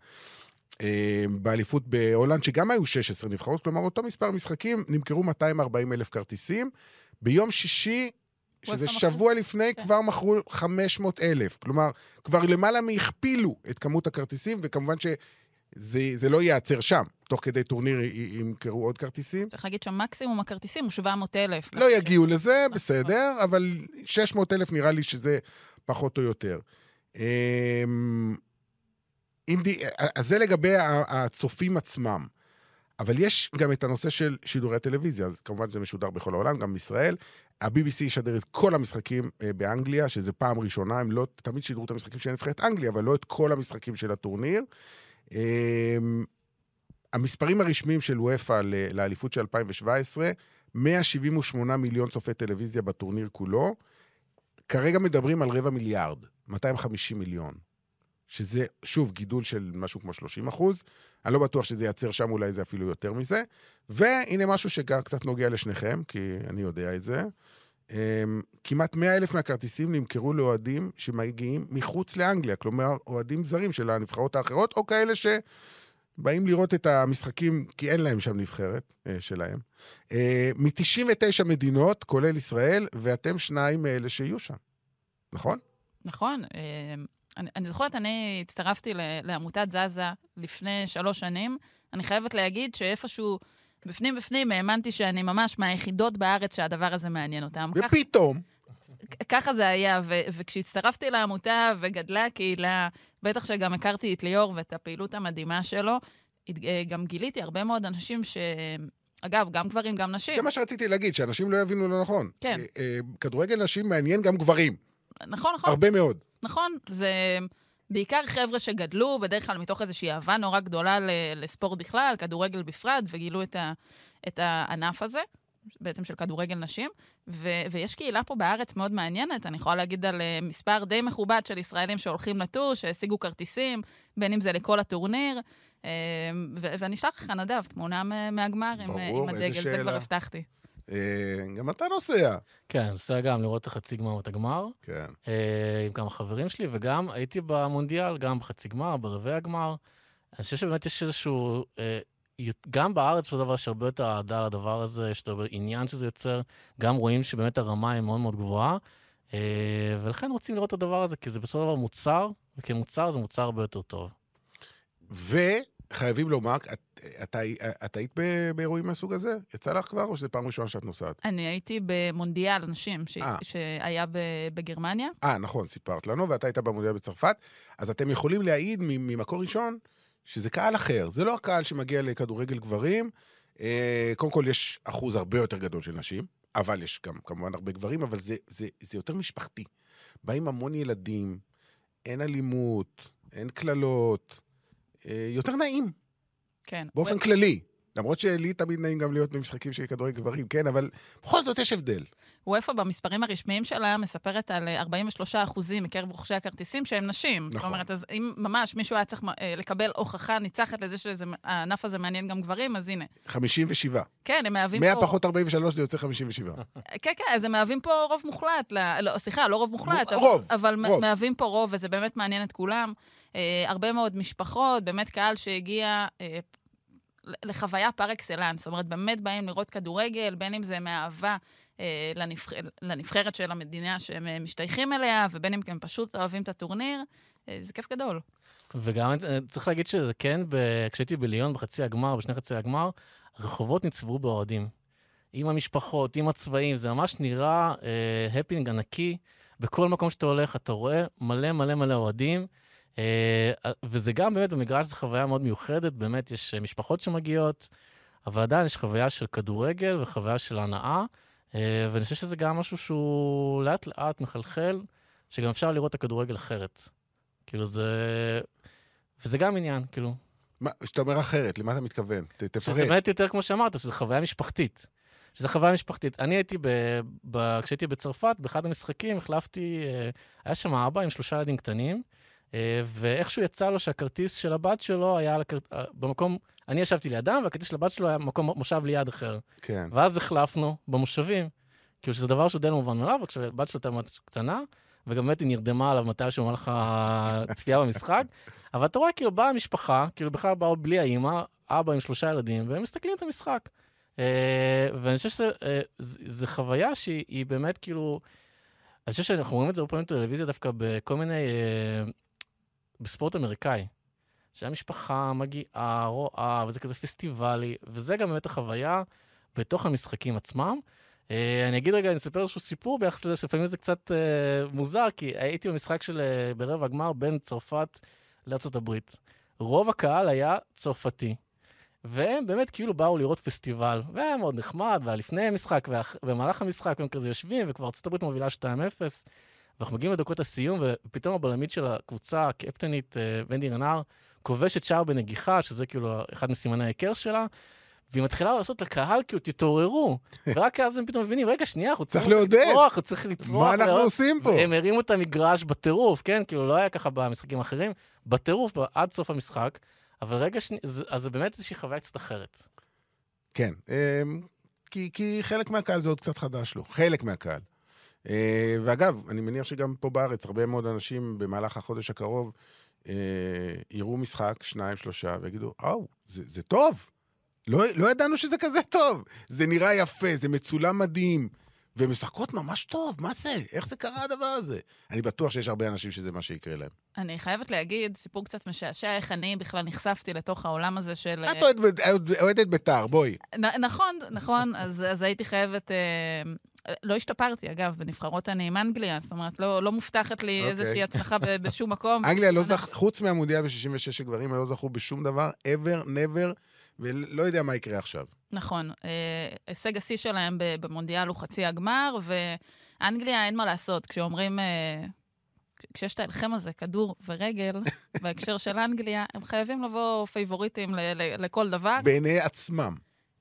אה, באליפות בהולנד, שגם היו 16 נבחרות, כלומר אותו מספר משחקים, נמכרו 240 אלף כרטיסים. ביום שישי, שזה שבוע לפני, כן. כבר מכרו 500 אלף. כלומר, כבר למעלה מהכפילו את כמות הכרטיסים, וכמובן שזה זה לא ייעצר שם. תוך כדי טורניר ימכרו עוד כרטיסים. צריך להגיד שמקסימום הכרטיסים הוא 700 אלף. לא יגיעו לזה, בסדר, אבל 600 אלף נראה לי שזה פחות או יותר. אמ, אז זה לגבי הצופים עצמם. אבל יש גם את הנושא של שידורי הטלוויזיה, אז כמובן זה משודר בכל העולם, גם בישראל. ה-BBC ישדר את כל המשחקים אה, באנגליה, שזה פעם ראשונה, הם לא תמיד שידרו את המשחקים של נבחרת אנגליה, אבל לא את כל המשחקים של הטורניר. אמ, המספרים הרשמיים של וופא לאליפות של 2017, 178 מיליון צופי טלוויזיה בטורניר כולו. כרגע מדברים על רבע מיליארד, 250 מיליון. שזה, שוב, גידול של משהו כמו 30 אחוז. אני לא בטוח שזה ייצר שם, אולי זה אפילו יותר מזה. והנה משהו שגם קצת נוגע לשניכם, כי אני יודע את זה. כמעט 100 אלף מהכרטיסים נמכרו לאוהדים שמגיעים מחוץ לאנגליה, כלומר, אוהדים זרים של הנבחרות האחרות, או כאלה שבאים לראות את המשחקים, כי אין להם שם נבחרת uh, שלהם. Uh, מ-99 מדינות, כולל ישראל, ואתם שניים מאלה שיהיו שם, נכון? נכון. אה, אני, אני זוכרת, אני הצטרפתי ל- לעמותת זזה לפני שלוש שנים. אני חייבת להגיד שאיפשהו, בפנים בפנים, האמנתי שאני ממש מהיחידות בארץ שהדבר הזה מעניין אותם. כך, ופתאום, ככה זה היה, ו- וכשהצטרפתי לעמותה וגדלה הקהילה, בטח שגם הכרתי את ליאור ואת הפעילות המדהימה שלו, אה, גם גיליתי הרבה מאוד אנשים ש... אגב, גם גברים, גם נשים. זה מה שרציתי להגיד, שאנשים לא יבינו לא נכון. כן. אה, אה, כדורגל נשים מעניין גם גברים, נכון, נכון. הרבה מאוד. נכון, זה בעיקר חבר'ה שגדלו, בדרך כלל מתוך איזושהי אהבה נורא גדולה לספורט בכלל, כדורגל בפרט, וגילו את, ה- את הענף הזה, בעצם של כדורגל נשים. ו- ויש קהילה פה בארץ מאוד מעניינת, אני יכולה להגיד על אה, מספר די מכובד של ישראלים שהולכים לטור, שהשיגו כרטיסים, בין אם זה לכל הטורניר. אה, ו- ואני אשלח לך, נדב, תמונה מהגמר עם, אה, ברור, עם איזה הדגל, זה. כבר הבטחתי. גם אתה נוסע. כן, נוסע גם לראות את החצי גמר ואת הגמר, כן. עם כמה חברים שלי, וגם הייתי במונדיאל, גם בחצי גמר, ברבעי הגמר. אני חושב שבאמת יש איזשהו... אה, גם בארץ, בסופו של דבר, יש הרבה יותר אהדה לדבר הזה, יש הרבה עניין שזה יוצר. גם רואים שבאמת הרמה היא מאוד מאוד גבוהה, אה, ולכן רוצים לראות את הדבר הזה, כי זה בסופו של דבר מוצר, וכמוצר זה מוצר הרבה יותר טוב. וחייבים לומר, את, את, את היית ב- באירועים מהסוג הזה? יצא לך כבר, או שזו פעם ראשונה שאת נוסעת? אני הייתי במונדיאל נשים, ש... אה. שהיה ב... בגרמניה. אה, נכון, סיפרת לנו, ואתה היית במונדיאל בצרפת. אז אתם יכולים להעיד ממקור ראשון שזה קהל אחר. זה לא הקהל שמגיע לכדורגל גברים. אה, קודם כל, יש אחוז הרבה יותר גדול של נשים, אבל יש גם כמובן הרבה גברים, אבל זה, זה, זה יותר משפחתי. באים המון ילדים, אין אלימות, אין קללות, אה, יותר נעים, כן. באופן כללי. למרות שלי תמיד נעים גם להיות במשחקים של כדורגל גברים, כן, אבל בכל זאת יש הבדל. וופא במספרים הרשמיים שלה מספרת על אה, 43 אחוזים מקרב רוכשי הכרטיסים שהם נשים. זאת נכון. אומרת, אז אם ממש מישהו היה צריך אה, לקבל הוכחה ניצחת לזה שהענף הזה מעניין גם גברים, אז הנה. 57. כן, הם מהווים 100 פה... פחות 43 זה יוצא 57. כן, כן, אז הם מהווים פה רוב מוחלט. ל... לא, סליחה, לא רוב מוחלט. מו- אבל- רוב, אבל רוב. מהווים פה רוב, וזה באמת מעניין את כולם. אה, הרבה מאוד משפחות, באמת קהל שהגיע אה, לחוויה פר אקסלנס. זאת אומרת, באמת באים לראות כדורגל, בין אם זה מאהבה אה, לנבח... לנבחרת של המדינה שהם אה, משתייכים אליה, ובין אם הם פשוט אוהבים את הטורניר. אה, זה כיף גדול. וגם אה, צריך להגיד שזה כן, ב... כשהייתי בליון בחצי הגמר, בשני חצי הגמר, הרחובות נצבעו באוהדים. עם המשפחות, עם הצבעים, זה ממש נראה אה, הפינג ענקי. בכל מקום שאתה הולך, אתה רואה מלא מלא מלא אוהדים. אה, וזה גם באמת במגרש זו חוויה מאוד מיוחדת, באמת יש אה, משפחות שמגיעות, אבל עדיין יש חוויה של כדורגל וחוויה של הנאה, אה, ואני חושב שזה גם משהו שהוא לאט לאט מחלחל, שגם אפשר לראות את הכדורגל אחרת. כאילו זה... וזה גם עניין, כאילו. מה, כשאתה אומר אחרת, למה אתה מתכוון? תפרט. שזה באמת יותר, כמו שאמרת, שזו חוויה משפחתית. שזו חוויה משפחתית. אני הייתי, ב, ב, כשהייתי בצרפת, באחד המשחקים החלפתי, היה שם אבא עם שלושה ילדים קטנים, ואיכשהו יצא לו שהכרטיס של הבת שלו היה הכר... אה, במקום, אני ישבתי לידם, והכרטיס של הבת שלו היה במקום מושב ליד אחר. כן. ואז החלפנו במושבים. כאילו שזה דבר שהוא די לא מובן מאליו, וכשהבת שלו הייתה קטנה, וגם באמת היא נרדמה עליו מתי שהוא אמר לך צפייה במשחק, [laughs] אבל אתה רואה כאילו באה המשפחה, כאילו בכלל באו בלי האימא, אבא עם שלושה ילדים, והם מסתכלים את המשחק. אה, ואני חושב שזו חוויה שהיא היא באמת כאילו, אני חושב שאנחנו רואים את זה הרבה פעמים בטלוויזיה דווקא בכל מיני, אה, בספורט אמריקאי. שהמשפחה מגיעה, רואה, וזה כזה פסטיבלי, וזה גם באמת החוויה בתוך המשחקים עצמם. אה, אני אגיד רגע, אני אספר איזשהו סיפור ביחס לזה, שלפעמים זה קצת אה, מוזר, כי הייתי במשחק של אה, ברבע הגמר בין צרפת הברית. רוב הקהל היה צרפתי, והם באמת כאילו באו לראות פסטיבל, והיה מאוד נחמד, והיה לפני המשחק, ובמהלך המשחק הם כזה יושבים, וכבר ארצות הברית מובילה 2-0, ואנחנו מגיעים לדקות הסיום, ופתאום הבלמית של הקבוצה, הקפטנית אה, ונדי רנר, כובשת שער בנגיחה, שזה כאילו אחד מסימני ההיכר שלה, והיא מתחילה לעשות לקהל, כאילו, תתעוררו. [laughs] ורק אז הם פתאום מבינים, רגע, שנייה, אנחנו צריכים. לצרוח, אנחנו צריכים לצרוח. מה אנחנו ולראות." עושים פה? הם הרימו את המגרש בטירוף, כן? כאילו, לא היה ככה במשחקים האחרים, בטירוף, עד סוף המשחק. אבל רגע שני, זה- אז זה באמת איזושהי חוויה קצת אחרת. כן. אמ, כי, כי חלק מהקהל זה עוד קצת חדש לו. חלק מהקהל. אה, ואגב, אני מניח שגם פה בארץ, הרבה מאוד אנשים במהלך החודש הקרוב אה, יראו משחק, שניים, שלושה, ויגידו, אהו, זה, זה טוב. לא, לא ידענו שזה כזה טוב. זה נראה יפה, זה מצולם מדהים. והן משחקות ממש טוב, מה זה? איך זה קרה הדבר הזה? אני בטוח שיש הרבה אנשים שזה מה שיקרה להם. אני חייבת להגיד, סיפור קצת משעשע, איך אני בכלל נחשפתי לתוך העולם הזה של... את אוהדת- אוהדת בית"ר, בואי. נ- נכון, נכון, אז, אז הייתי חייבת... אה, לא השתפרתי, אגב, בנבחרות אני עם אנגליה, זאת אומרת, לא, לא מובטחת לי אוקיי. איזושהי הצלחה ב- בשום מקום. [laughs] אנגליה לא זכ... חוץ מהמונדיאל ב-66 של גברים, הם לא זכו בשום דבר, ever, never, ולא יודע מה יקרה עכשיו. נכון. אה, הישג השיא שלהם במונדיאל הוא חצי הגמר, ואנגליה, אין מה לעשות. כשאומרים... אה, כשיש את ההלחם הזה, כדור ורגל, [laughs] בהקשר של אנגליה, הם חייבים לבוא פייבוריטים לכל דבר. בעיני עצמם.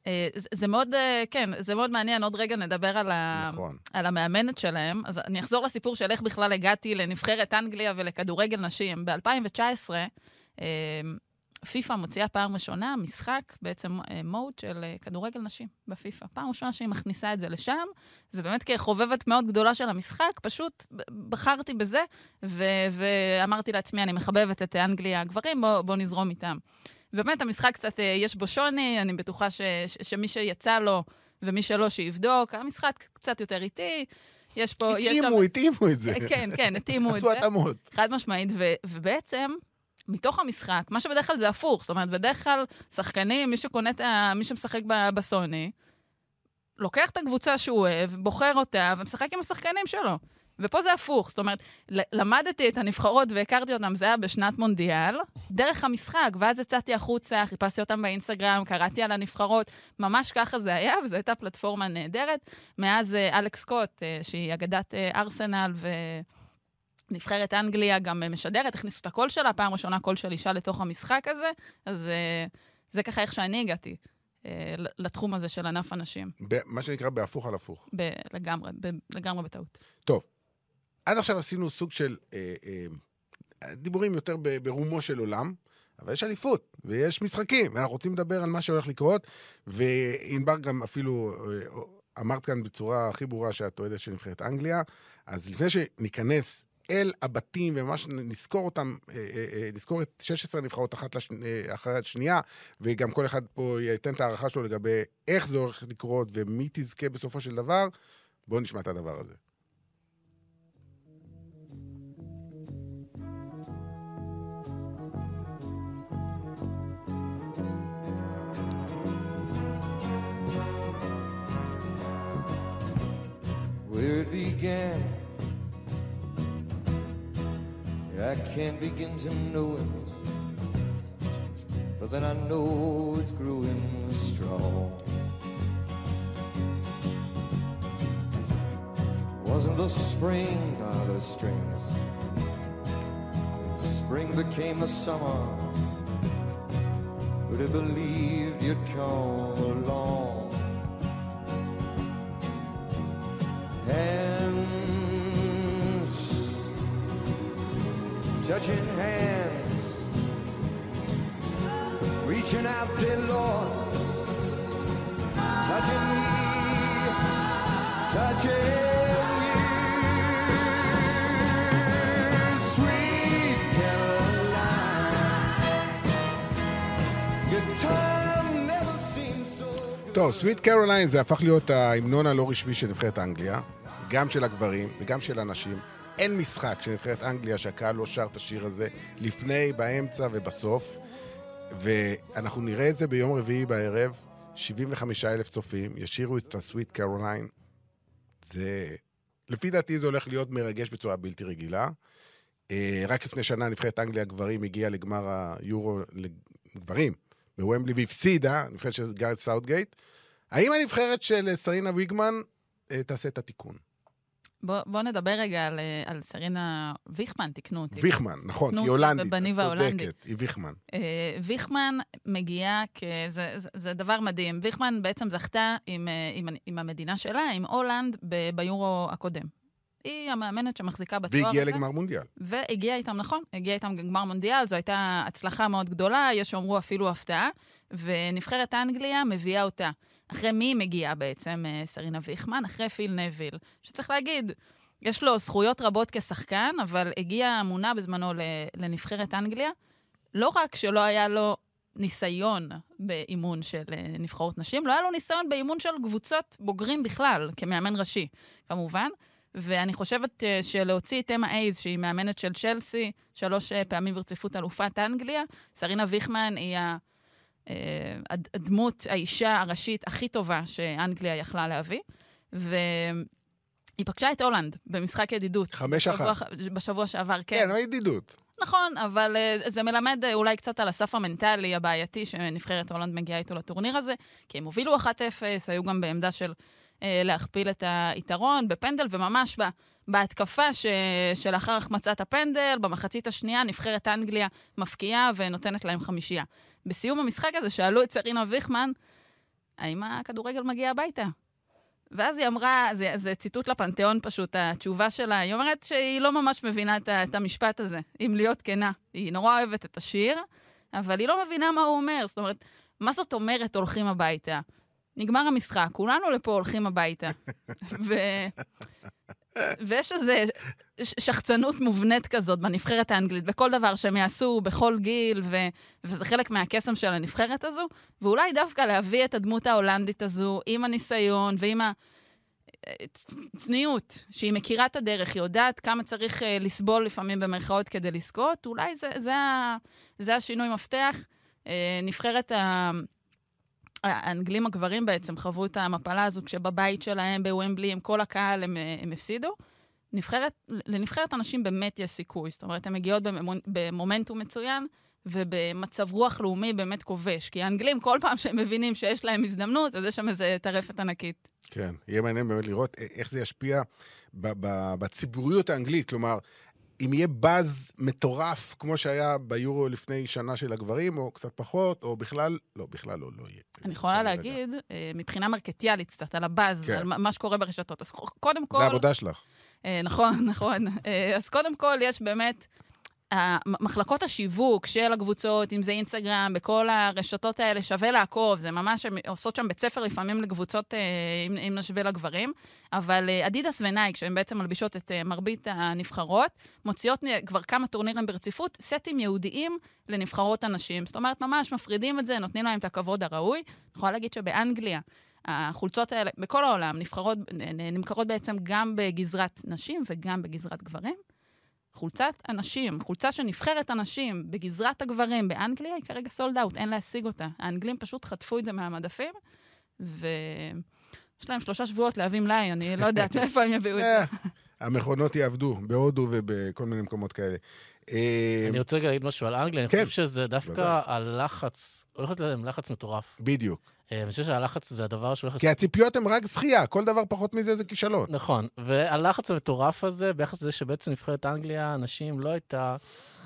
אה, זה, מאוד, אה, כן, זה מאוד מעניין. עוד רגע נדבר על, ה, נכון. על המאמנת שלהם. אז אני אחזור לסיפור של איך בכלל הגעתי לנבחרת אנגליה ולכדורגל נשים. ב-2019, אה, פיפ"א מוציאה פעם ראשונה משחק, בעצם מוד של כדורגל נשים בפיפ"א. פעם ראשונה שהיא מכניסה את זה לשם, ובאמת כחובבת מאוד גדולה של המשחק, פשוט בחרתי בזה, ו- ואמרתי לעצמי, אני מחבבת את אנגליה הגברים, בוא, בוא נזרום איתם. באמת, המשחק קצת, אה, יש בו שוני, אני בטוחה ש- ש- שמי שיצא לו ומי שלא, שיבדוק. המשחק קצת יותר איטי. יש פה... התאימו, התאימו את זה. כן, כן, התאימו את עשו זה. התאמות. חד משמעית, ו- ובעצם, מתוך המשחק, מה שבדרך כלל זה הפוך, זאת אומרת, בדרך כלל שחקנים, מי שקונה את ה... מי שמשחק בסוני, לוקח את הקבוצה שהוא אוהב, בוחר אותה, ומשחק עם השחקנים שלו. ופה זה הפוך, זאת אומרת, למדתי את הנבחרות והכרתי אותם, זה היה בשנת מונדיאל, דרך המשחק, ואז יצאתי החוצה, חיפשתי אותם באינסטגרם, קראתי על הנבחרות, ממש ככה זה היה, וזו הייתה פלטפורמה נהדרת. מאז אה, אלכס סקוט, אה, שהיא אגדת אה, ארסנל ו... נבחרת אנגליה גם משדרת, הכניסו את הקול שלה, פעם ראשונה קול של אישה לתוך המשחק הזה, אז זה ככה איך שאני הגעתי לתחום הזה של ענף הנשים, מה שנקרא בהפוך על הפוך. ב- לגמרי, ב- לגמרי בטעות. טוב, עד עכשיו עשינו סוג של אה, אה, דיבורים יותר ברומו של עולם, אבל יש אליפות, ויש משחקים, ואנחנו רוצים לדבר על מה שהולך לקרות, וענבר גם אפילו אה, אמרת כאן בצורה הכי ברורה שאת אוהדת של נבחרת אנגליה, אז לפני שניכנס אל הבתים וממש נזכור אותם, אה, אה, אה, נזכור את 16 הנבחרות אחת לש... אחרי השנייה, וגם כל אחד פה ייתן את ההערכה שלו לגבי איך זה הולך לקרות ומי תזכה בסופו של דבר, בואו נשמע את הדבר הזה. It began. I can't begin to know it, but then I know it's growing strong. Wasn't the spring by the strings? Spring became the summer. Would have believed you'd come along? Hands, touching hands, reaching out, dear Lord, touching me, touching you, sweet Caroline. Your good. טוב, Sweet Caroline זה הפך להיות ההמנון הלא רשמי של נבחרת אנגליה, גם של הגברים וגם של הנשים. אין משחק של נבחרת אנגליה שהקהל לא שר את השיר הזה לפני, באמצע ובסוף. ואנחנו נראה את זה ביום רביעי בערב, 75 אלף צופים, ישירו את ה Sweet Caroline. זה... לפי דעתי זה הולך להיות מרגש בצורה בלתי רגילה. אה, רק לפני שנה נבחרת אנגליה גברים הגיעה לגמר היורו לגברים בוומבלי והפסידה, נבחרת של גארת' סאות'גייט. האם הנבחרת של סרינה ויגמן אה, תעשה את התיקון? בוא, בוא נדבר רגע על, אה, על סרינה ויכמן, תקנו אותי. ויכמן, נכון, היא הולנדית. בניב ההולנדי. היא ויכמן. אה, ויכמן מגיעה כ... זה, זה, זה דבר מדהים. ויכמן בעצם זכתה עם, אה, עם, עם המדינה שלה, עם הולנד, ב, ביורו הקודם. היא המאמנת שמחזיקה בתואר הזה. והגיעה לגמר מונדיאל. והגיעה איתם, נכון, הגיעה איתם לגמר מונדיאל, זו הייתה הצלחה מאוד גדולה, יש שאומרו אפילו הפתעה, ונבחרת אנגליה מביאה אותה. אחרי מי מגיעה בעצם, אה, סרינה ויכמן? אחרי פיל נביל, שצריך להגיד, יש לו זכויות רבות כשחקן, אבל הגיע מונה בזמנו לנבחרת אנגליה. לא רק שלא היה לו ניסיון באימון של אה, נבחרות נשים, לא היה לו ניסיון באימון של קבוצות בוגרים בכלל, כמאמן ראשי, כמובן. ואני חושבת אה, שלהוציא את אמה אייז, שהיא מאמנת של צ'לסי, שלוש פעמים ברציפות אלופת אנגליה, סרינה ויכמן היא ה- הדמות, האישה הראשית הכי טובה שאנגליה יכלה להביא. והיא פגשה את הולנד במשחק ידידות. חמש בשבוע- אחת. בשבוע שעבר, כן. כן, אבל ידידות. נכון, אבל uh, זה מלמד uh, אולי קצת על הסף המנטלי הבעייתי שנבחרת הולנד מגיעה איתו לטורניר הזה, כי הם הובילו 1-0, היו גם בעמדה של uh, להכפיל את היתרון בפנדל, וממש ב, בהתקפה ש, שלאחר החמצת הפנדל, במחצית השנייה, נבחרת אנגליה מפקיעה ונותנת להם חמישייה. בסיום המשחק הזה שאלו את סרינה ויכמן, האם הכדורגל מגיע הביתה? ואז היא אמרה, זה, זה ציטוט לפנתיאון פשוט, התשובה שלה, היא אומרת שהיא לא ממש מבינה את, את המשפט הזה, אם להיות כנה. היא נורא אוהבת את השיר, אבל היא לא מבינה מה הוא אומר. זאת אומרת, מה זאת אומרת הולכים הביתה? נגמר המשחק, כולנו לפה הולכים הביתה. [laughs] ו... ויש איזו שחצנות מובנית כזאת בנבחרת האנגלית, בכל דבר שהם יעשו, בכל גיל, ו... וזה חלק מהקסם של הנבחרת הזו. ואולי דווקא להביא את הדמות ההולנדית הזו עם הניסיון ועם הצניעות, שהיא מכירה את הדרך, היא יודעת כמה צריך uh, לסבול לפעמים במרכאות כדי לזכות, אולי זה, זה, ה... זה השינוי מפתח. Uh, נבחרת ה... האנגלים הגברים בעצם חוו את המפלה הזו כשבבית שלהם בוומבלי, עם כל הקהל, הם, הם הפסידו. נבחרת, לנבחרת הנשים באמת יש סיכוי. זאת אומרת, הן מגיעות במומנטום מצוין, ובמצב רוח לאומי באמת כובש. כי האנגלים, כל פעם שהם מבינים שיש להם הזדמנות, אז יש שם איזו טרפת ענקית. כן, יהיה מעניין באמת לראות איך זה ישפיע בציבוריות האנגלית. כלומר, אם יהיה באז מטורף, כמו שהיה ביורו לפני שנה של הגברים, או קצת פחות, או בכלל, לא, בכלל לא, לא יהיה. אני יכולה להגיד, אה, מבחינה מרקטיאלית קצת, על הבאז, כן. על מה שקורה ברשתות. אז קודם כל... זה העבודה שלך. אה, נכון, [laughs] נכון. אה, אז קודם כל, יש באמת מחלקות השיווק של הקבוצות, אם זה אינסטגרם, בכל הרשתות האלה, שווה לעקוב, זה ממש, הן עושות שם בית ספר לפעמים לקבוצות, אה, אם, אם נשווה לגברים, אבל אה, אדידס ונייק, שהן בעצם מלבישות את אה, מרבית הנבחרות, מוציאות כבר כמה טורנירים ברציפות, סטים ייעודיים לנבחרות הנשים. זאת אומרת, ממש מפרידים את זה, נותנים להם את הכבוד הראוי. אני יכולה להגיד שבאנגליה, החולצות האלה, בכל העולם, נבחרות, נמכרות בעצם גם בגזרת נשים וגם בגזרת גברים. חולצת הנשים, חולצה של נבחרת הנשים בגזרת הגברים באנגליה, היא כרגע סולד אאוט, אין להשיג אותה. האנגלים פשוט חטפו את זה מהמדפים, ויש להם שלושה שבועות להביא מלאי, אני לא יודעת [laughs] מאיפה הם יביאו את זה. אה, המכונות יעבדו בהודו ובכל מיני מקומות כאלה. אה, אני רוצה רגע להגיד משהו על אנגליה, אני כן. חושב שזה דווקא הלחץ, הולך להיות להם לחץ מטורף. בדיוק. אה, אני חושב שהלחץ זה הדבר שהולך... כי הציפיות הן רק זכייה, כל דבר פחות מזה זה כישלון. נכון, והלחץ המטורף הזה, ביחס לזה שבעצם נבחרת אנגליה, הנשים לא הייתה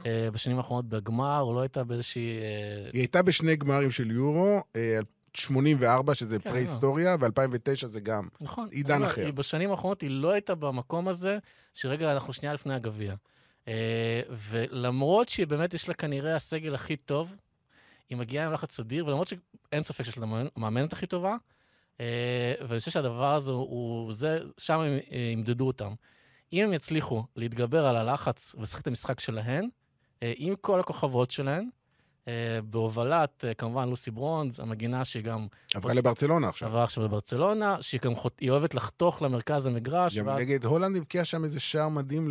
אה, בשנים האחרונות בגמר, או לא הייתה באיזושהי... אה... היא הייתה בשני גמרים של יורו, אה, 84, שזה כן, פרה-היסטוריה, לא. ו-2009 זה גם נכון, עידן אחר. היא בשנים האחרונות היא לא הייתה במקום הזה, שרגע, אנחנו שנייה לפני הגביע. ולמרות שבאמת יש לה כנראה הסגל הכי טוב, היא מגיעה עם לחץ אדיר, ולמרות שאין ספק שיש לה המאמנת הכי טובה, אה, ואני חושב שהדבר הזה הוא, זה, שם הם אה, ימדדו אותם. אם הם יצליחו להתגבר על הלחץ ולשחק את המשחק שלהן, אה, עם כל הכוכבות שלהן, בהובלת, כמובן, לוסי ברונז, המגינה שהיא גם... עברה לברצלונה עכשיו. עברה עכשיו לברצלונה, שהיא גם חוט... אוהבת לחתוך למרכז המגרש. גם ואז... נגד הולנד הבקיע שם איזה שער מדהים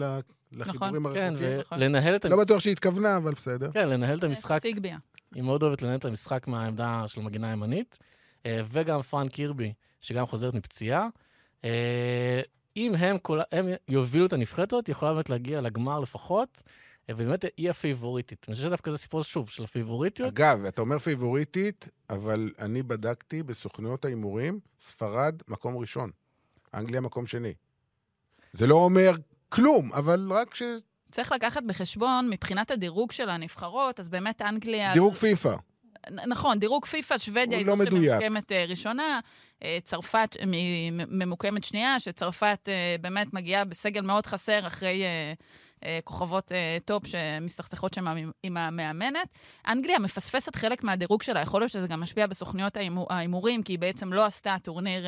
לחיבורים נכון, הרחוקים. כן, ולנהל את המשחק... לא בטוח שהיא התכוונה, אבל בסדר. כן, לנהל את המשחק... היא מאוד אוהבת לנהל את המשחק מהעמדה של מגינה ימנית, אה, וגם פרן קירבי, שגם חוזרת מפציעה. אה, אם הם, כל, הם יובילו את הנבחרת הזאת, יכולה באמת להגיע לגמר לפחות, אה, ובאמת היא הפייבוריטית. אני חושב שדווקא זה סיפור שוב של הפייבוריטיות. אגב, אתה אומר פייבוריטית, אבל אני בדקתי בסוכנויות ההימורים, ספרד מקום ראשון, אנגליה מקום שני. זה לא אומר כלום, אבל רק ש... צריך לקחת בחשבון, מבחינת הדירוג של הנבחרות, אז באמת אנגליה... דירוג פיפא. נכון, דירוג פיפא, שוודיה היא לא זו שממוקמת uh, ראשונה, uh, צרפת ממוקמת שנייה, שצרפת uh, באמת מגיעה בסגל מאוד חסר אחרי כוכבות טופ שמסתכסכות שם עם המאמנת. אנגליה מפספסת חלק מהדירוג שלה, יכול להיות שזה גם משפיע בסוכניות ההימורים, כי היא בעצם לא עשתה טורניר...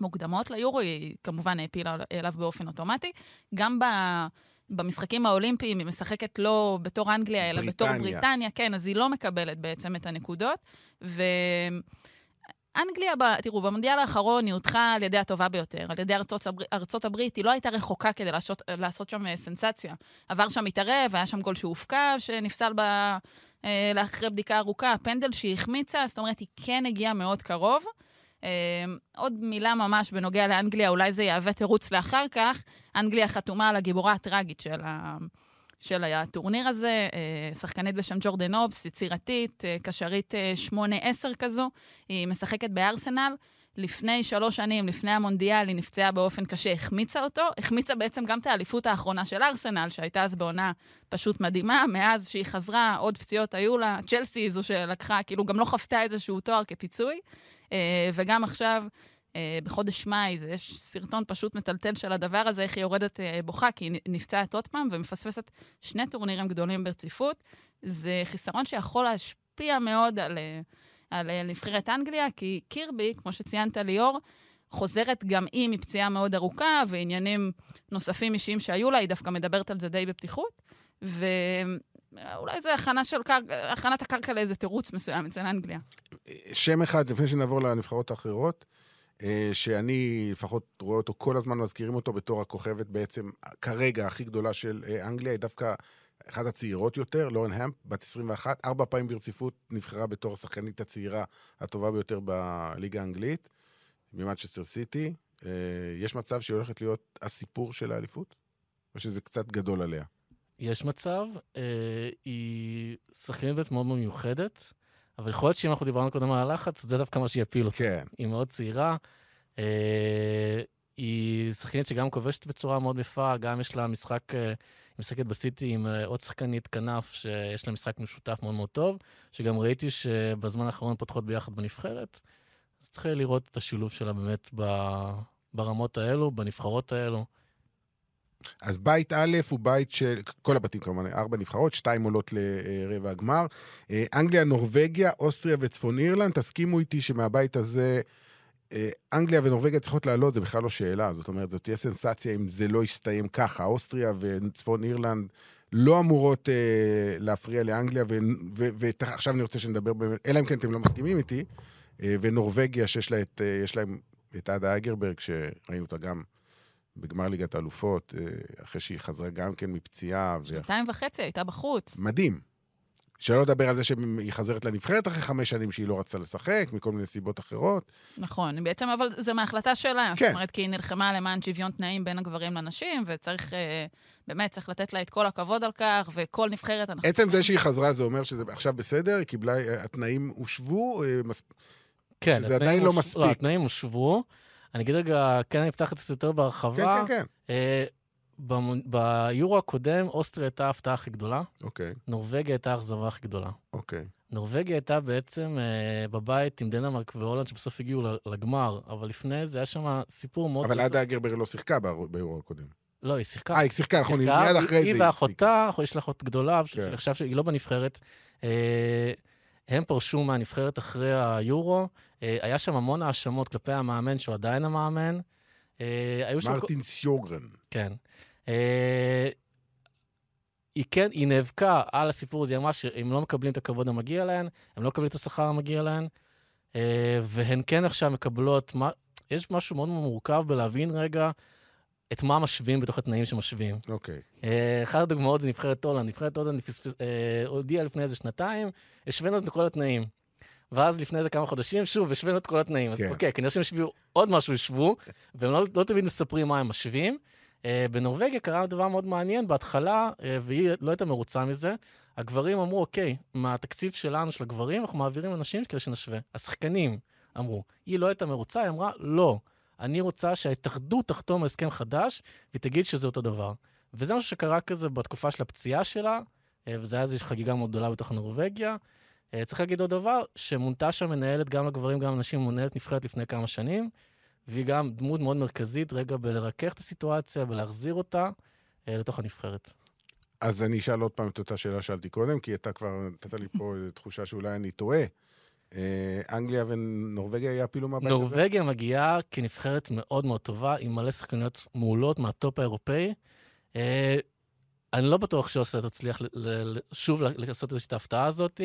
מוקדמות ליורו, היא כמובן העפילה אליו באופן אוטומטי. גם ב... במשחקים האולימפיים היא משחקת לא בתור אנגליה, אלא בתור בריטניה, כן, אז היא לא מקבלת בעצם את הנקודות. ואנגליה, תראו, במונדיאל האחרון היא הודחה על ידי הטובה ביותר, על ידי ארצות, הבר... ארצות הברית, היא לא הייתה רחוקה כדי לעשות, לעשות שם אה, סנסציה. עבר שם מתערב, היה שם גול שהופקע, שנפסל ב... אה, לאחרי בדיקה ארוכה, פנדל שהיא החמיצה, זאת אומרת, היא כן הגיעה מאוד קרוב. אמ, עוד מילה ממש בנוגע לאנגליה, אולי זה יהווה תירוץ לאחר כך. אנגליה חתומה על הגיבורה הטראגית של, ה... של הטורניר הזה, אה, שחקנית בשם ג'ורדן אובס, יצירתית, אה, קשרית 8-10 אה, כזו, היא משחקת בארסנל. לפני שלוש שנים, לפני המונדיאל, היא נפצעה באופן קשה, החמיצה אותו. החמיצה בעצם גם את האליפות האחרונה של ארסנל, שהייתה אז בעונה פשוט מדהימה. מאז שהיא חזרה, עוד פציעות היו לה. צ'לסי היא זו שלקחה, כאילו גם לא חוותה איזשהו תואר כפיצוי. אה, וגם עכשיו אה, בחודש מאי, יש סרטון פשוט מטלטל של הדבר הזה, איך היא יורדת אה, בוכה, כי היא נפצעת עוד פעם ומפספסת שני טורנירים גדולים ברציפות. זה חיסרון שיכול להשפיע מאוד על, על נבחרת אנגליה, כי קירבי, כמו שציינת ליאור, חוזרת גם היא מפציעה מאוד ארוכה, ועניינים נוספים אישיים שהיו לה, היא דווקא מדברת על זה די בפתיחות. ואולי זה הכנה של קר... הכנת הקרקע לאיזה תירוץ מסוים אצל אנגליה. שם אחד, לפני שנעבור לנבחרות האחרות, אה, שאני לפחות רואה אותו כל הזמן, מזכירים אותו בתור הכוכבת בעצם כרגע הכי גדולה של אה, אנגליה, היא דווקא אחת הצעירות יותר, לורן המפ, בת 21, ארבע פעמים ברציפות נבחרה בתור השחקנית הצעירה הטובה ביותר בליגה האנגלית, ממנצ'סטר סיטי. אה, יש מצב שהיא הולכת להיות הסיפור של האליפות? או שזה קצת גדול עליה? יש מצב, אה, היא שחקנית מאוד מאוד מיוחדת, אבל יכול להיות שאם אנחנו דיברנו קודם על הלחץ, זה דווקא מה שיפיל אותה. כן. היא מאוד צעירה, אה, היא שחקנית שגם כובשת בצורה מאוד יפה, גם יש לה משחק, אה, היא משחקת בסיטי עם אה, עוד שחקנית כנף, שיש לה משחק משותף מאוד מאוד טוב, שגם ראיתי שבזמן האחרון פותחות ביחד בנבחרת, אז צריך לראות את השילוב שלה באמת ברמות האלו, בנבחרות האלו. אז בית א' הוא בית של, כל הבתים כמובן, ארבע נבחרות, שתיים עולות לרבע הגמר. אה, אנגליה, נורבגיה, אוסטריה וצפון אירלנד, תסכימו איתי שמהבית הזה, אה, אנגליה ונורבגיה צריכות לעלות, זה בכלל לא שאלה. זאת אומרת, זאת תהיה סנסציה אם זה לא יסתיים ככה. אוסטריה וצפון אירלנד לא אמורות אה, להפריע לאנגליה, ועכשיו אני רוצה שנדבר אלא אם כן אתם לא מסכימים איתי, אה, ונורבגיה, שיש לה את, אה, להם את עדה אגרברג, שראינו אותה גם בגמר ליגת האלופות, אה, אחרי שהיא חזרה גם כן מפציעה. שנתיים וחצי הייתה בחוץ. מדהים. שלא לדבר על זה שהיא חזרת לנבחרת אחרי חמש שנים שהיא לא רצתה לשחק, מכל מיני סיבות אחרות. נכון, בעצם, אבל זה מההחלטה שלה. כן. זאת אומרת, כי היא נלחמה למען שוויון תנאים בין הגברים לנשים, וצריך, אה, באמת, צריך לתת לה את כל הכבוד על כך, וכל נבחרת אנחנו... עצם זה שהיא חזרה זה אומר שזה עכשיו בסדר, היא קיבלה, אה, התנאים הושבו, אה, מס- כן, שזה התנאים עדיין לא הוש- מספיק. לא, התנאים הושבו. אני אגיד רגע, כן, אני אפתח את זה יותר כן, בהרחבה. כן, כן. אה, במ- ביורו הקודם, אוסטריה הייתה ההפתעה הכי גדולה, אוקיי, נורבגיה הייתה האכזבה הכי גדולה. אוקיי. נורבגיה הייתה בעצם אה, בבית עם דנמרק והולנד, שבסוף הגיעו לגמר, אבל לפני זה היה שם סיפור מאוד... אבל. עדה אגרברג לא שיחקה באירו הקודם. לא, היא שיחקה. אה, היא שיחקה, נכון, היא מיד היא- אחרי זה היא היא ואחותה, יש לה אחות גדולה, כן. שעכשיו שהיא לא בנבחרת. אה, הם פרשו מהנבחרת אחרי היורו. אה, היה שם המון האשמות כלפי המאמן, שהוא עדיין המאמן. אה. מרטין סיוגרן. כן. אה, היא כן, היא נאבקה על הסיפור הזה, היא אמרה שהם לא מקבלים את הכבוד המגיע להן, הם לא מקבלים את השכר המגיע להן, והן כן עכשיו מקבלות, מה, יש משהו מאוד מורכב בלהבין רגע את מה משווים בתוך התנאים שמשווים. אוקיי. אה, אחת הדוגמאות זה נבחרת הולנד. נבחרת הולנד הודיעה לפני איזה שנתיים, השווינו את כל התנאים. ואז לפני איזה כמה חודשים, שוב, השווינו את כל התנאים. אז כן. אוקיי, כנראה שהם השוויו עוד משהו, השוו, והם לא, לא תמיד מספרים מה הם משווים. אה, בנורבגיה קרה דבר מאוד מעניין, בהתחלה, אה, והיא לא הייתה מרוצה מזה, הגברים אמרו, אוקיי, מהתקציב שלנו, של הגברים, אנחנו מעבירים אנשים כדי שנשווה. השחקנים אמרו. היא לא הייתה מרוצה, היא אמרה, לא, אני רוצה שההתאחדות תחתום על הסכם חדש, והיא תגיד שזה אותו דבר. וזה משהו שקרה כזה בתקופה של הפציעה שלה, אה, וזה היה איזושהי חגיגה מאוד גדולה בתוך נורבגיה. אה, צריך להגיד עוד דבר, שמונתה שם מנהלת גם לגברים, גם לנשים, מנהלת נבחרת לפני כמה שנים, והיא גם דמות מאוד מרכזית רגע בלרכך את הסיטואציה, בלהחזיר אותה אה, לתוך הנבחרת. אז אני אשאל עוד פעם את אותה שאלה ששאלתי קודם, כי אתה כבר נתת לי פה תחושה שאולי אני טועה. אה, אנגליה ונורבגיה יעפילו מהבית הזה? נורבגיה מגיעה כנבחרת מאוד מאוד טובה, עם מלא שחקניות מעולות מהטופ האירופאי. אני לא בטוח שאוסטריה תצליח ל- ל- ל- שוב ל- לעשות את ההפתעה הזאת,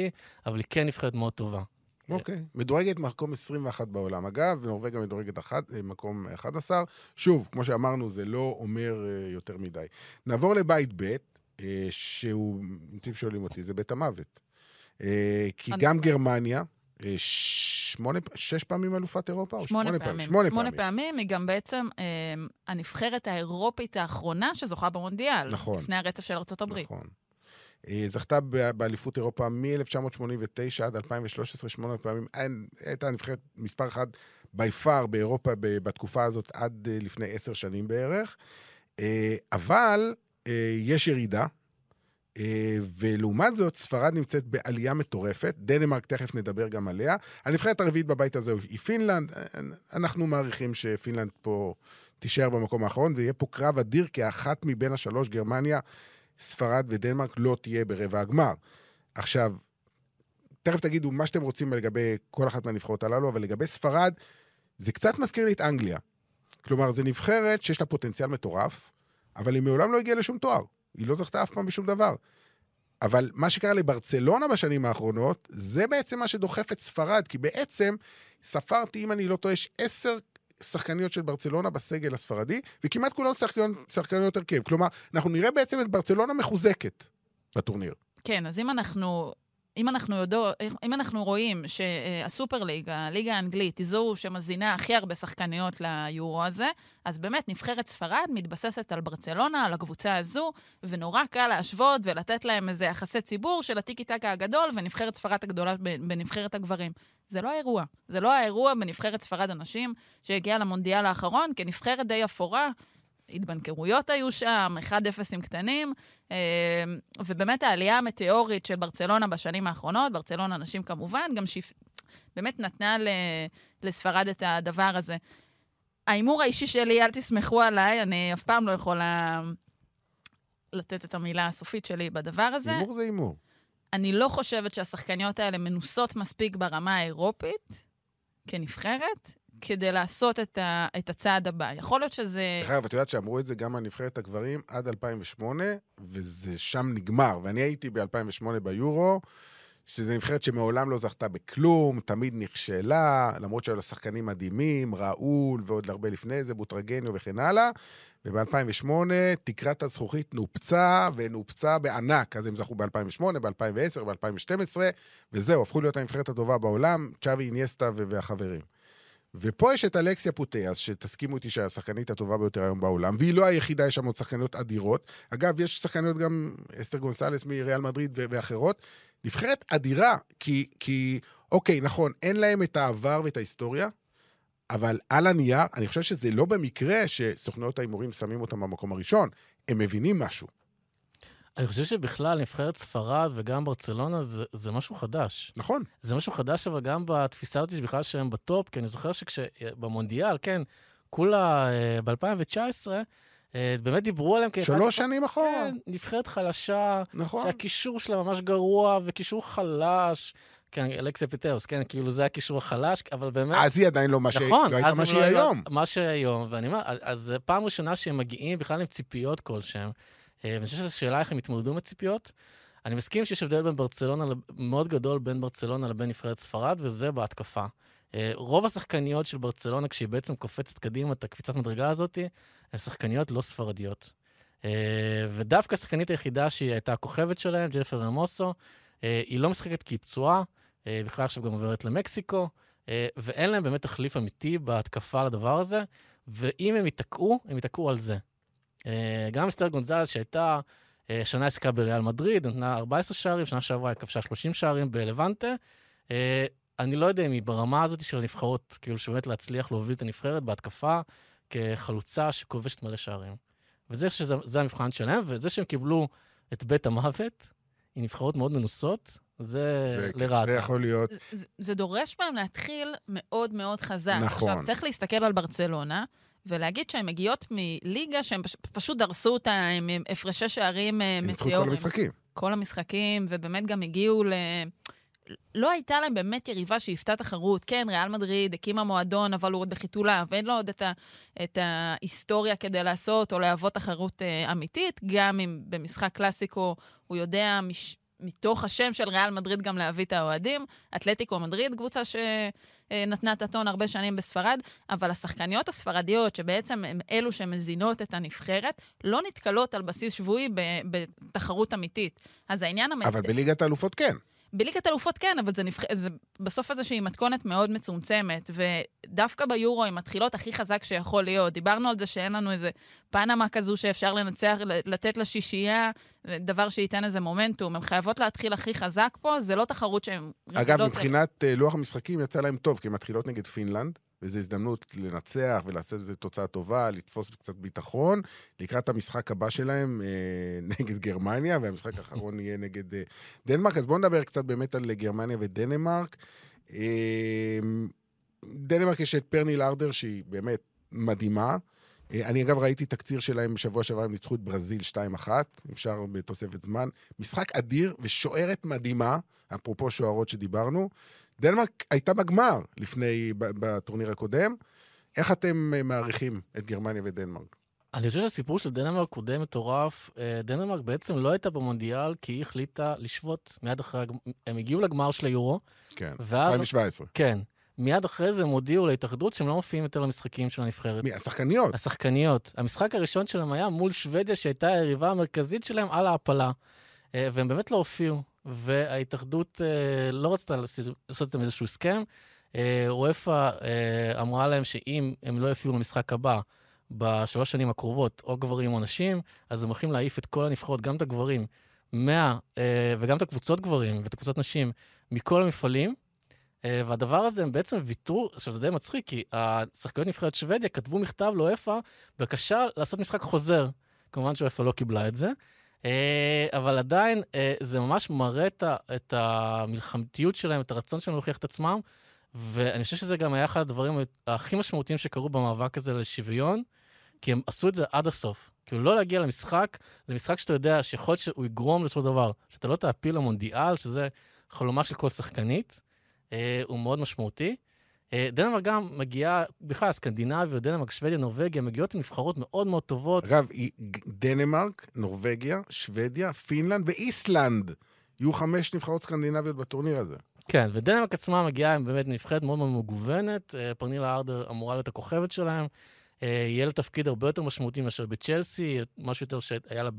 אבל היא כן נבחרת מאוד טובה. אוקיי. מדורגת מקום 21 בעולם. אגב, נורבגיה מדורגת אחת, אה, מקום 11. שוב, כמו שאמרנו, זה לא אומר אה, יותר מדי. נעבור לבית ב', אה, שהוא, אם אתם שואלים אותי, זה בית המוות. כי גם גרמניה, שמונה, שש פעמים אלופת אירופה? או שמונה פעמים. שמונה שמונה פעמים. פעמים, היא גם בעצם אה, הנבחרת האירופית האחרונה שזוכה במונדיאל. נכון. לפני הרצף של הברית. נכון. אה, זכתה באליפות אירופה מ-1989 עד 2013, שמונה פעמים. הייתה נבחרת מספר אחת בי פאר באירופה בתקופה הזאת עד אה, לפני עשר שנים בערך. אה, אבל אה, יש ירידה. אה, ולעומת זאת, ספרד נמצאת בעלייה מטורפת. דנמרק, תכף נדבר גם עליה. הנבחרת הרביעית בבית הזה היא פינלנד. אנחנו מעריכים שפינלנד פה תישאר במקום האחרון, ויהיה פה קרב אדיר, כי אחת מבין השלוש, גרמניה, ספרד ודנמרק, לא תהיה ברבע הגמר. עכשיו, תכף תגידו מה שאתם רוצים לגבי כל אחת מהנבחרות הללו, אבל לגבי ספרד, זה קצת מזכיר לי את אנגליה. כלומר, זו נבחרת שיש לה פוטנציאל מטורף, אבל היא מעולם לא הגיעה לשום תואר. היא לא זכתה אף פעם בשום דבר. אבל מה שקרה לברצלונה בשנים האחרונות, זה בעצם מה שדוחף את ספרד, כי בעצם ספרתי, אם אני לא טועה, יש עשר שחקניות של ברצלונה בסגל הספרדי, וכמעט כולן שחקניות, שחקניות הרכב. כלומר, אנחנו נראה בעצם את ברצלונה מחוזקת בטורניר. כן, אז אם אנחנו אם אנחנו, יודו, אם אנחנו רואים שהסופר ליג, הליגה האנגלית, היא זו שמזינה הכי הרבה שחקניות ליורו הזה, אז באמת נבחרת ספרד מתבססת על ברצלונה, על הקבוצה הזו, ונורא קל להשוות ולתת להם איזה יחסי ציבור של הטיקי טקה הגדול ונבחרת ספרד הגדולה בנבחרת הגברים. זה לא האירוע. זה לא האירוע בנבחרת ספרד הנשים שהגיעה למונדיאל האחרון כנבחרת די אפורה. התבנקרויות היו שם, 1-0 עם קטנים, אה, ובאמת העלייה המטאורית של ברצלונה בשנים האחרונות, ברצלונה נשים כמובן, גם שיפ... באמת נתנה לספרד את הדבר הזה. ההימור האישי שלי, אל תסמכו עליי, אני אף פעם לא יכולה לתת את המילה הסופית שלי בדבר הזה. הימור זה הימור. אני לא חושבת שהשחקניות האלה מנוסות מספיק ברמה האירופית כנבחרת, כדי לעשות את, ה, את הצעד הבא. יכול להיות שזה... דרך אגב, את יודעת שאמרו את זה גם על נבחרת הגברים עד 2008, וזה שם נגמר. ואני הייתי ב-2008 ביורו, שזו נבחרת שמעולם לא זכתה בכלום, תמיד נכשלה, למרות שהיו לה שחקנים מדהימים, ראול ועוד הרבה לפני זה, בוטרגניו וכן הלאה. וב-2008 תקרת הזכוכית נופצה, ונופצה בענק. אז הם זכו ב-2008, ב-2010, ב-2012, וזהו, הפכו להיות הנבחרת הטובה בעולם, צ'אבי איניאסטה והחברים. ופה יש את אלכסיה פוטייאס, שתסכימו איתי שהשחקנית הטובה ביותר היום בעולם, והיא לא היחידה, יש שם עוד שחקניות אדירות. אגב, יש שחקניות גם, אסתר גונזלס מריאל מדריד ואחרות. נבחרת אדירה, כי, כי, אוקיי, נכון, אין להם את העבר ואת ההיסטוריה, אבל על הנייר, אני חושב שזה לא במקרה שסוכנויות ההימורים שמים אותם במקום הראשון, הם מבינים משהו. אני חושב שבכלל נבחרת ספרד וגם ברצלונה זה, זה משהו חדש. נכון. זה משהו חדש, אבל גם בתפיסה הזאת שבכלל שהם בטופ, כי אני זוכר שבמונדיאל, כן, כולה אה, ב-2019, אה, באמת דיברו עליהם כאחד... שלוש שנים אחורה. כן, נבחרת חלשה. נכון. שהקישור שלה ממש גרוע, וקישור חלש. כן, אלכסיה פיטרס, כן, כאילו זה הקישור החלש, אבל באמת... אז היא עדיין לא מה שהיא נכון, לא הייתה מה שהיא לא היום. מה שהיא היום, ואני אומר, אז זו פעם ראשונה שהם מגיעים בכלל עם ציפיות כלשהם. אה, ואני חושב שזו שאלה איך הם יתמודדו עם הציפיות. אני מסכים שיש הבדל בין ברצלונה, מאוד גדול בין ברצלונה לבין נבחרת ספרד, וזה בהתקפה. אה, רוב השחקניות של ברצלונה, כשהיא בעצם קופצת קדימה את הקפיצת מדרגה הזאת, הן שחקניות לא ספרדיות. אה, ודווקא השחקנית היחידה שהיא הייתה הכוכבת שלהם, ג'פר רמוסו, היא לא משחקת כי היא פצועה, בכלל עכשיו גם עוברת למקסיקו, ואין להם באמת תחליף אמיתי בהתקפה לדבר הזה, ואם הם ייתקעו, הם ייתקעו על זה. אה, גם אסתר גונזלס, שהייתה, אה, שנה עסקה בריאל מדריד, נתנה 14 שערים, שנה שעברה היא כבשה 30 שערים בלבנטה. אה, אני לא יודע אם היא ברמה הזאת של הנבחרות, כאילו שבאמת להצליח להוביל את הנבחרת בהתקפה כחלוצה שכובשת מלא שערים. וזה שזה המבחן שלהם, וזה שהם קיבלו את בית המוות, עם נבחרות מאוד מנוסות, זה לרעתה. זה יכול להיות... זה, זה דורש מהם להתחיל מאוד מאוד חזק. נכון. עכשיו, צריך להסתכל על ברצלונה, ולהגיד שהן מגיעות מליגה שהם פש, פשוט דרסו אותה עם הפרשי שערים מטאורים. הם ניצחו את כל המשחקים. כל המשחקים, ובאמת גם הגיעו ל... לא הייתה להם באמת יריבה שהיוותה תחרות. כן, ריאל מדריד הקימה מועדון, אבל הוא עוד בחיתוליו, ואין לו עוד את, ה, את ההיסטוריה כדי לעשות או להוות תחרות אה, אמיתית. גם אם במשחק קלאסיקו הוא יודע מש, מתוך השם של ריאל מדריד גם להביא את האוהדים. אתלטיקו מדריד, קבוצה שנתנה את הטון הרבה שנים בספרד, אבל השחקניות הספרדיות, שבעצם הן אלו שמזינות את הנבחרת, לא נתקלות על בסיס שבועי בתחרות אמיתית. אז העניין... אבל בליגת האלופות כן. בליגת אלופות כן, אבל זה, נבח... זה בסוף איזושהי מתכונת מאוד מצומצמת, ודווקא ביורו הן מתחילות הכי חזק שיכול להיות. דיברנו על זה שאין לנו איזה פנמה כזו שאפשר לנצח, לתת לה שישייה, דבר שייתן איזה מומנטום. הן חייבות להתחיל הכי חזק פה, זה לא תחרות שהן... אגב, מבחינת uh, לוח המשחקים יצא להם טוב, כי הן מתחילות נגד פינלנד, וזו הזדמנות לנצח ולעשות איזו תוצאה טובה, לתפוס קצת ביטחון, לקראת המשחק הבא שלהם אה, [laughs] נגד גרמניה, והמשחק האחרון יהיה נגד אה, דנמרק. אז בואו נדבר קצת באמת על גרמניה ודנמרק. אה, דנמרק יש את פרני לארדר, שהיא באמת מדהימה. אה, אני אגב ראיתי תקציר שלהם בשבוע שעבר, הם ניצחו את ברזיל 2-1, עם שער בתוספת זמן. משחק אדיר ושוערת מדהימה, אפרופו שוערות שדיברנו. דנמרק הייתה בגמר לפני, בטורניר הקודם. איך אתם אה, מעריכים את גרמניה ודנמרק? אני חושב שהסיפור של דנמרק הוא די מטורף. אה, דנמרק בעצם לא הייתה במונדיאל כי היא החליטה לשבות מיד אחרי, הגמ- הם הגיעו לגמר של היורו, כן, ואז, 2017. כן, מיד אחרי זה הם הודיעו להתאחדות שהם לא מופיעים יותר למשחקים של הנבחרת. מי, השחקניות? השחקניות. המשחק הראשון שלהם היה מול שוודיה, שהייתה היריבה המרכזית שלהם על ההעפלה. אה, והם באמת לא הופיעו, וההתאחדות אה, לא רצתה לעשות איתם איזשהו הסכם. אה, וופא אה, אמרה להם שאם הם לא יופיעו למשחק הבא, בשלוש שנים הקרובות, או גברים או נשים, אז הם הולכים להעיף את כל הנבחרות, גם את הגברים, מה, אה, וגם את הקבוצות גברים ואת הקבוצות נשים, מכל המפעלים. אה, והדבר הזה, הם בעצם ויתרו, עכשיו זה די מצחיק, כי השחקניות נבחרת שוודיה כתבו מכתב לאופ"א, בבקשה לעשות משחק חוזר. כמובן שאופ"א לא קיבלה את זה, אה, אבל עדיין אה, זה ממש מראה את המלחמתיות שלהם, את הרצון שלהם להוכיח את עצמם, ואני חושב שזה גם היה אחד הדברים הכי משמעותיים שקרו במאבק הזה לשוויון, כי הם עשו את זה עד הסוף. כאילו, לא להגיע למשחק, למשחק שאתה יודע שיכול שהוא יגרום לאיזשהו דבר, שאתה לא תעפיל למונדיאל, שזה חלומה של כל שחקנית, אה, הוא מאוד משמעותי. אה, דנמרק גם מגיעה, בכלל, סקנדינביה, דנמרק, שוודיה, נורבגיה, מגיעות עם נבחרות מאוד מאוד טובות. אגב, דנמרק, נורבגיה, שוודיה, פינלנד ואיסלנד. יהיו חמש נבחרות סקנדינביות בטורניר הזה. כן, ודנמרק עצמה מגיעה עם באמת נבחרת מאוד מאוד מגוונת. אה, פרנילה הארדר אמורה להיות הכוכבת שלהם. אה, יהיה לה תפקיד הרבה יותר משמעותי מאשר בצ'לסי, משהו יותר שהיה לה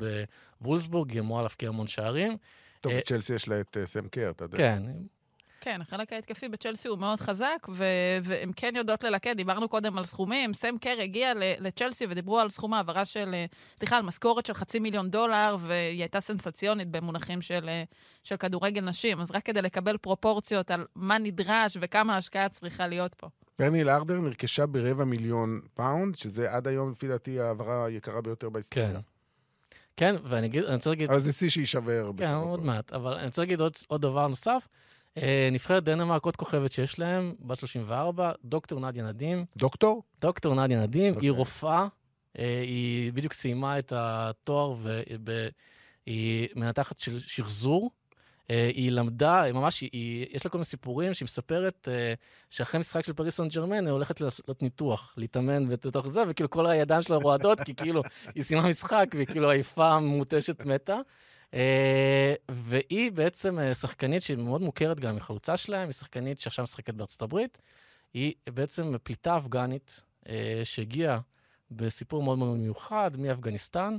בוולסבורג, היא אמורה להפקיע המון שערים. טוב, בצ'לסי יש לה את סם קר, אתה יודע. כן, כן, החלק ההתקפי בצ'לסי הוא מאוד חזק, ו- והן כן יודעות ללכד. דיברנו קודם על סכומים. סם קר הגיע ל- לצ'לסי ודיברו על סכום העברה של, אה, סליחה, על משכורת של חצי מיליון דולר, והיא הייתה סנסציונית במונחים של, אה, של כדורגל נשים. אז רק כדי לקבל פרופורציות על מה נדרש וכמה השקעה צריכה להיות פה. פרנילה הארדר נרכשה ברבע מיליון פאונד, שזה עד היום, לפי דעתי, ההעברה היקרה ביותר כן. בהיסטוריה. כן, ואני אגיד, אני רוצה להגיד... אבל זה שיא שיישבר. כן, עוד מעט, אבל אני רוצה להגיד עוד, עוד דבר נוסף. אה, נבחרת דנמרק, עוד כוכבת שיש להם, בת 34, דוקטור נדיה נדים. דוקטור? דוקטור נדיה נדים, אוקיי. היא רופאה, אה, היא בדיוק סיימה את התואר והיא מנתחת של שחזור. אה, היא למדה, היא ממש, היא- יש לה כל מיני סיפורים שהיא מספרת שאחרי משחק של פריס סן ג'רמן היא הולכת לעשות ניתוח, להתאמן בתוך זה, וכאילו כל הידיים שלה רועדות, כי כאילו היא סיימה משחק והיא כאילו עייפה, מותשת, מתה. אה, והיא בעצם אה, שחקנית שהיא מאוד מוכרת גם, היא חלוצה שלהם, היא שחקנית שעכשיו משחקת בארצות הברית. היא בעצם פליטה אפגנית אה, שהגיעה בסיפור מאוד מאוד מיוחד מאפגניסטן,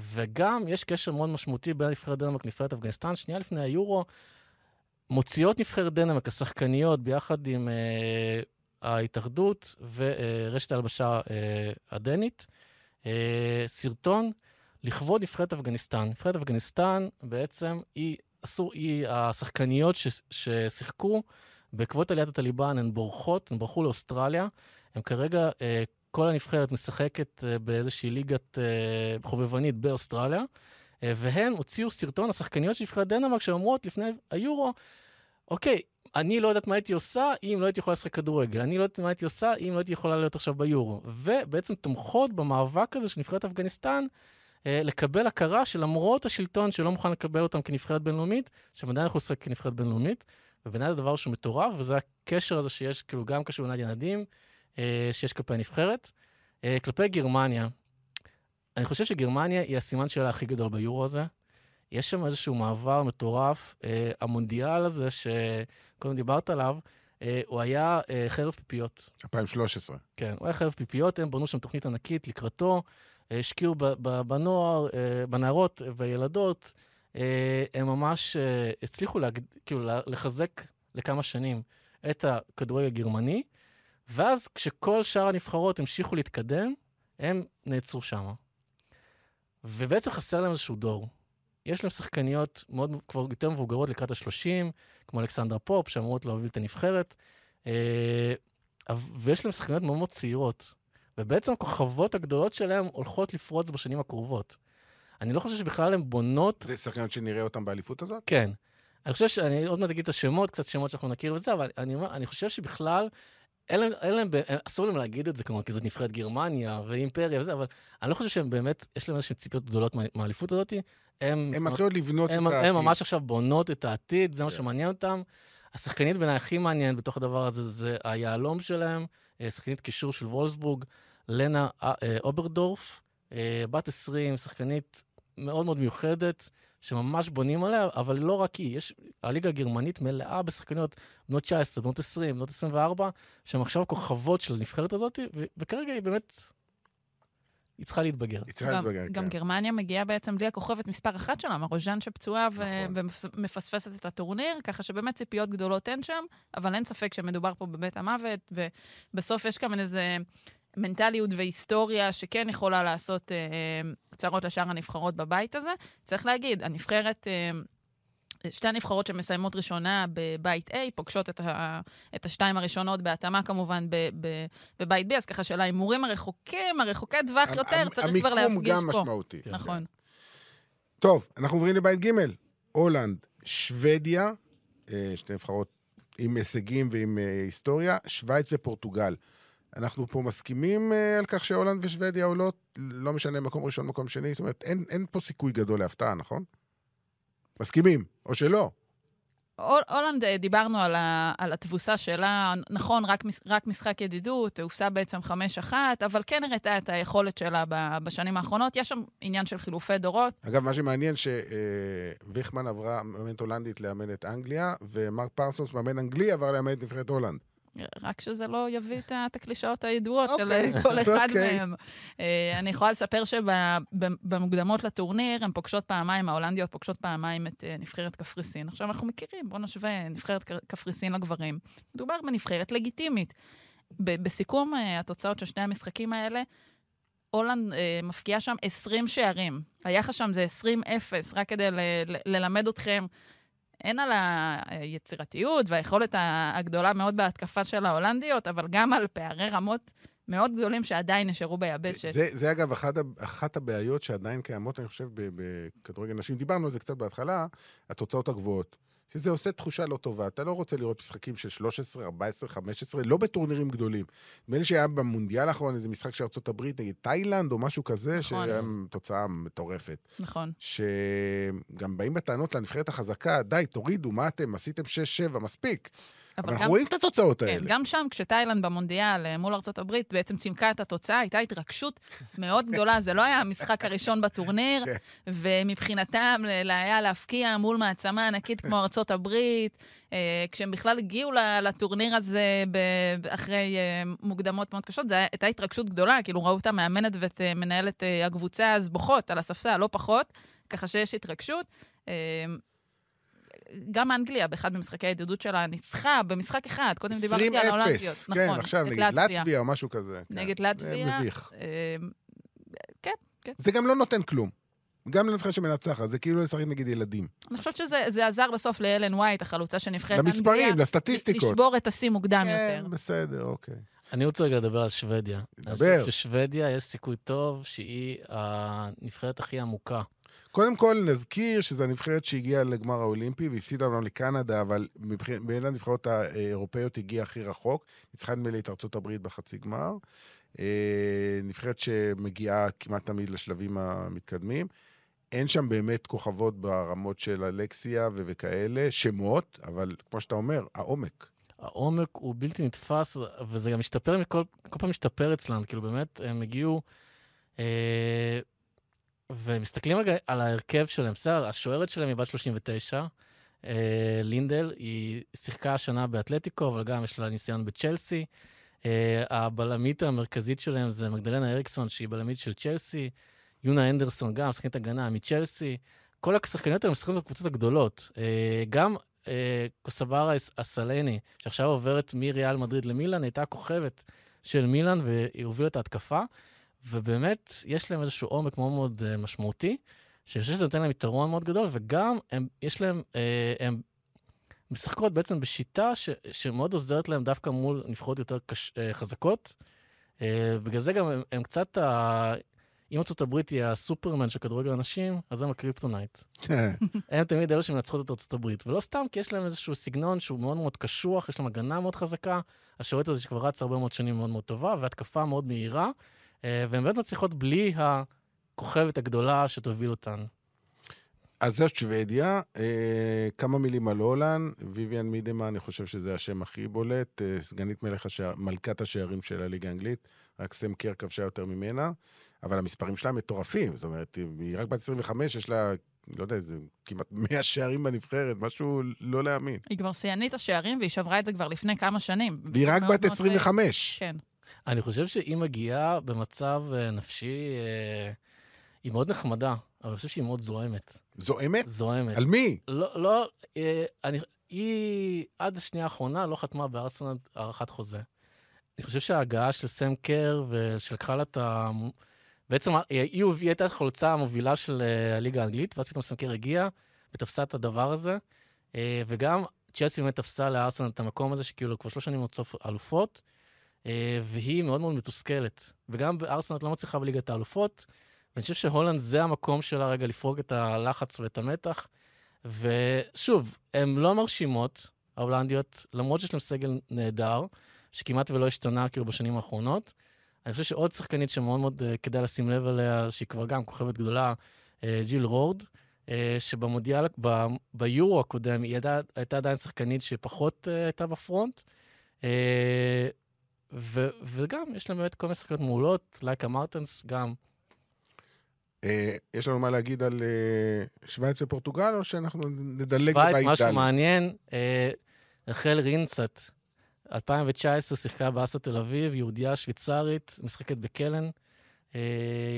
וגם יש קשר מאוד משמעותי בין נבחרת דנמרק לנבחרת אפגניסטן. שנייה לפני היורו, מוציאות נבחרת דנמרק, השחקניות, ביחד עם ההתאחדות ורשת ההלבשה הדנית, סרטון לכבוד נבחרת אפגניסטן. נבחרת אפגניסטן בעצם היא, אסור, היא השחקניות ש, ששיחקו בעקבות עליית הטליבן, הן בורחות, הן ברחו לאוסטרליה. הן כרגע, אה, כל הנבחרת משחקת אה, באיזושהי ליגת אה, חובבנית באוסטרליה, אה, והן הוציאו סרטון, השחקניות של נבחרת דנמרק, שאומרות לפני היורו, אוקיי, אני לא יודעת מה הייתי עושה אם לא הייתי יכולה לשחק כדורגל. אני לא יודעת מה הייתי עושה אם לא הייתי יכולה להיות עכשיו ביורו. ובעצם תומכות במאבק הזה של נבחרת אפגניסטן, לקבל הכרה שלמרות השלטון שלא מוכן לקבל אותם כנבחרת בינלאומית, שהם עדיין יכולים לשחק כנבחרת בינלאומית. ובעיניי זה דבר שהוא מטורף, וזה הקשר הזה שיש, כאילו, גם קשור לנדיה נדים, אה, שיש כלפי הנבחרת. אה, כלפי גרמניה, אני חושב שגרמניה היא הסימן שאלה הכי גדול ביורו הזה. יש שם איזשהו מעבר מטורף. אה, המונדיאל הזה, שקודם דיברת עליו, אה, הוא היה אה, חרב פיפיות. 2013. כן, הוא היה חרב פיפיות, הם בנו שם תוכנית ענקית לקראתו, אה, השקיעו בנוער, אה, בנערות וילדות, אה, הם ממש אה, הצליחו להג... כאילו לה- לחזק לכמה שנים את הכדורגל הגרמני, ואז כשכל שאר הנבחרות המשיכו להתקדם, הם נעצרו שם. ובעצם חסר להם איזשהו דור. יש להם שחקניות מאוד כבר יותר מבוגרות לקראת ה-30, כמו אלכסנדרה פופ, שאמורות להוביל את הנבחרת. ויש להם שחקניות מאוד מאוד צעירות. ובעצם הכוכבות הגדולות שלהם הולכות לפרוץ בשנים הקרובות. אני לא חושב שבכלל הן בונות זה שחקנות שנראה אותם באליפות הזאת? כן. אני חושב שאני עוד מעט אגיד את השמות, קצת שמות שאנחנו נכיר וזה, אבל אני, אני חושב שבכלל, אין להם, אסור להם להגיד את זה כמובן, כי זאת נבחרת גרמניה ואימפריה וזה, אבל אני לא חושב שהם באמת, יש להם איזשהן ציפיות גדולות מה- מהאליפות הזאת. הם, הן מתחילות לבנות הם, את הם העתיד. ממש עכשיו בונות את העתיד, זה מה כן. שמעניין אותם. השחקנית בעיניי הכי מעניין בתוך הדבר הזה, זה היהלום שלהם, שחקנית קישור של וולסבורג, לנה אה, אה, אוברדורף, אה, בת 20, שחקנית מאוד מאוד מיוחדת, שממש בונים עליה, אבל לא רק היא, יש, הליגה הגרמנית מלאה בשחקניות בנות 19, בנות 20, בנות 24, שהן עכשיו כוכבות של הנבחרת הזאת, וכרגע היא באמת, היא צריכה להתבגר. היא צריכה גם, להתבגר, גם כן. גרמניה מגיעה בעצם בלי הכוכבת מספר אחת שלה, מרוז'אן שפצועה נכון. ומפספסת את הטורניר, ככה שבאמת ציפיות גדולות אין שם, אבל אין ספק שמדובר פה בבית המוות, ובסוף יש כאן איזה מנטליות והיסטוריה שכן יכולה לעשות אה, צרות לשאר הנבחרות בבית הזה. צריך להגיד, הנבחרת... אה, שתי הנבחרות שמסיימות ראשונה בבית A, פוגשות את, ה, את השתיים הראשונות בהתאמה כמובן ב, ב, בבית B, אז ככה של ההימורים הרחוקים, הרחוקי טווח יותר, המ- צריך כבר להפגיש פה. המיקום גם משמעותי. נכון. טוב, אנחנו עוברים לבית ג', הולנד, שוודיה, אה, שתי נבחרות עם הישגים ועם אה, היסטוריה, שווייץ ופורטוגל. אנחנו פה מסכימים אה, על כך שהולנד ושוודיה עולות, לא משנה מקום ראשון, מקום שני, זאת אומרת, אין, אין פה סיכוי גדול להפתעה, נכון? מסכימים, או שלא. הול- הולנד, אה, דיברנו על, ה, על התבוסה שלה, נכון, רק, רק משחק ידידות, הופסה בעצם 5-1, אבל כן הראתה את היכולת שלה בשנים האחרונות. יש שם עניין של חילופי דורות. אגב, מה שמעניין שוויכמן עברה מאמנת הולנדית לאמן את אנגליה, ומרק פרסונס, מאמן אנגלי, עבר לאמן את נבחרת הולנד. רק שזה לא יביא את הקלישאות הידועות של אוקיי, כל אחד אוקיי. מהם. אה, אני יכולה לספר שבמוקדמות לטורניר, הן פוגשות פעמיים, ההולנדיות פוגשות פעמיים את אה, נבחרת קפריסין. עכשיו אנחנו מכירים, בואו נשווה נבחרת קפריסין לגברים. מדובר בנבחרת לגיטימית. בסיכום אה, התוצאות של שני המשחקים האלה, הולנד אה, מפקיעה שם 20 שערים. היחס שם זה 20-0, רק כדי ל- ל- ללמד אתכם הן על היצירתיות והיכולת הגדולה מאוד בהתקפה של ההולנדיות, אבל גם על פערי רמות מאוד גדולים שעדיין נשארו ביבשת. זה, זה אגב אחת, אחת הבעיות שעדיין קיימות, אני חושב, בכדורגל נשים. דיברנו על זה קצת בהתחלה, התוצאות הגבוהות. שזה עושה תחושה לא טובה. אתה לא רוצה לראות משחקים של 13, 14, 15, לא בטורנירים גדולים. נדמה לי שהיה במונדיאל האחרון איזה משחק של ארה"ב נגד תאילנד או משהו כזה, נכון. שהיה תוצאה מטורפת. נכון. שגם באים בטענות לנבחרת החזקה, די, תורידו, מה אתם, עשיתם 6-7, מספיק. אבל אנחנו גם, רואים את התוצאות כן, האלה. גם שם, כשתאילנד במונדיאל אה, מול הברית בעצם צימקה את התוצאה, הייתה התרגשות מאוד גדולה. זה לא היה המשחק הראשון בטורניר, כן. ומבחינתם היה להפקיע מול מעצמה ענקית כמו הברית, אה, כשהם בכלל הגיעו לטורניר הזה אחרי אה, מוקדמות מאוד קשות, זו הייתה התרגשות גדולה, כאילו ראו את המאמנת ואת מנהלת הקבוצה אז בוכות על הספסל, לא פחות, ככה שיש התרגשות. אה, גם אנגליה, באחד ממשחקי הידידות שלה, ניצחה במשחק אחד. קודם דיברתי על ההולנדיות. 20-0, כן, עכשיו את נגד לטביה או משהו כזה. כן. נגד זה לטביה. מביך. אה, כן, כן. זה גם לא נותן כלום. גם לנבחרת שמנצחת, זה כאילו לשחק נגד ילדים. אני חושבת שזה זה עזר בסוף לאלן ווייט, החלוצה של נבחרת אנגליה. למספרים, לסטטיסטיקות. לשבור את השיא מוקדם כן, יותר. בסדר, אוקיי. אני רוצה רגע לדבר על שוודיה. דבר. אני חושב ששוודיה, יש סיכוי טוב שהיא הנבחרת הכי עמוקה. קודם כל, נזכיר שזו הנבחרת שהגיעה לגמר האולימפי והפסידה לנו לקנדה, אבל בין הנבחרות האירופאיות הגיעה הכי רחוק. ניצחה נדמה לי את ארצות הברית בחצי גמר. אה, נבחרת שמגיעה כמעט תמיד לשלבים המתקדמים. אין שם באמת כוכבות ברמות של אלכסיה ו- וכאלה, שמות, אבל כמו שאתה אומר, העומק. העומק הוא בלתי נתפס, וזה גם משתפר, מכל, כל פעם משתפר אצלם, כאילו באמת, הם הגיעו, אה, ומסתכלים רגע על ההרכב שלהם, בסדר, השוערת שלהם היא בת 39, אה, לינדל, היא שיחקה השנה באתלטיקו, אבל גם יש לה ניסיון בצ'לסי. אה, הבלמית המרכזית שלהם זה מגדלנה אריקסון, שהיא בלמית של צ'לסי, יונה אנדרסון, גם שחקנית הגנה מצ'לסי. כל השחקניות האלה משחקות בקבוצות הגדולות. אה, גם אה, קוסברה אסלני, שעכשיו עוברת מריאל מדריד למילאן, הייתה כוכבת של מילאן והיא הובילה את ההתקפה, ובאמת יש להם איזשהו עומק מאוד מאוד אה, משמעותי, שאני חושב שזה נותן להם יתרון מאוד גדול, וגם הם, יש להם, אה, הם משחקות בעצם בשיטה ש, שמאוד עוזרת להם דווקא מול נבחרות יותר קש, אה, חזקות. אה, בגלל זה גם הם, הם קצת, ה... אם ארצות הברית היא הסופרמן של כדורגל הנשים, אז הם הקריפטונייט. [laughs] הם תמיד אלו שמנצחות את ארצות הברית. ולא סתם, כי יש להם איזשהו סגנון שהוא מאוד מאוד קשוח, יש להם הגנה מאוד חזקה, השוערת הזאת שכבר רץ הרבה מאוד שנים מאוד מאוד טובה, והתקפה מאוד מהירה, והן באמת מצליחות בלי הכוכבת הגדולה שתוביל אותן. אז זאת שוודיה, אה, כמה מילים על הולנד, ויvian מידמה, אני חושב שזה השם הכי בולט, אה, סגנית מלך השער, מלכת השערים של הליגה האנגלית, רק סם קר כבשה יותר ממנה, אבל המספרים שלה מטורפים, זאת אומרת, היא רק בת 25, יש לה, לא יודע, איזה כמעט 100 שערים בנבחרת, משהו לא להאמין. היא כבר שיאנית השערים, והיא שברה את זה כבר לפני כמה שנים. והיא רק בת מאוד 25. כן. אני חושב שהיא מגיעה במצב אה, נפשי, אה, היא מאוד נחמדה, אבל אני חושב שהיא מאוד זועמת. זועמת? זועמת. על מי? לא, לא, אה, אני, היא עד השנייה האחרונה לא חתמה בארסנל הארכת חוזה. אני חושב שההגעה של סם קר ושלקחה לה את ה... בעצם היא, הייתה החלוצה המובילה של הליגה האנגלית, ואז פתאום סם קר הגיע ותפסה את הדבר הזה. וגם צ'לסי באמת תפסה לארסנל את המקום הזה, שכאילו כבר שלוש שנים רצוף אלופות, אה, והיא מאוד מאוד מתוסכלת. וגם בארסנל לא מצליחה בליגת האלופות, ואני חושב שהולנד זה המקום שלה רגע לפרוק את הלחץ ואת המתח. ושוב, הן לא מרשימות, ההולנדיות, למרות שיש להן סגל נהדר, שכמעט ולא השתנה כאילו בשנים האחרונות. אני חושב שעוד שחקנית שמאוד מאוד uh, כדאי לשים לב אליה, שהיא כבר גם כוכבת גדולה, uh, ג'יל רורד, שבמודיאל, ב, ביורו הקודם, היא הייתה עדיין שחקנית שפחות הייתה בפרונט. ו, וגם, יש להם באמת כל מיני שחקניות מעולות, לייקה מרטנס גם. אה, יש לנו מה להגיד על אה, שווייץ ופורטוגל, או שאנחנו נדלג שווייץ, לבית משהו? מעניין, אה, רחל רינסט, 2019 שיחקה באסה תל אביב, יהודייה שוויצרית, משחקת בקלן. אה,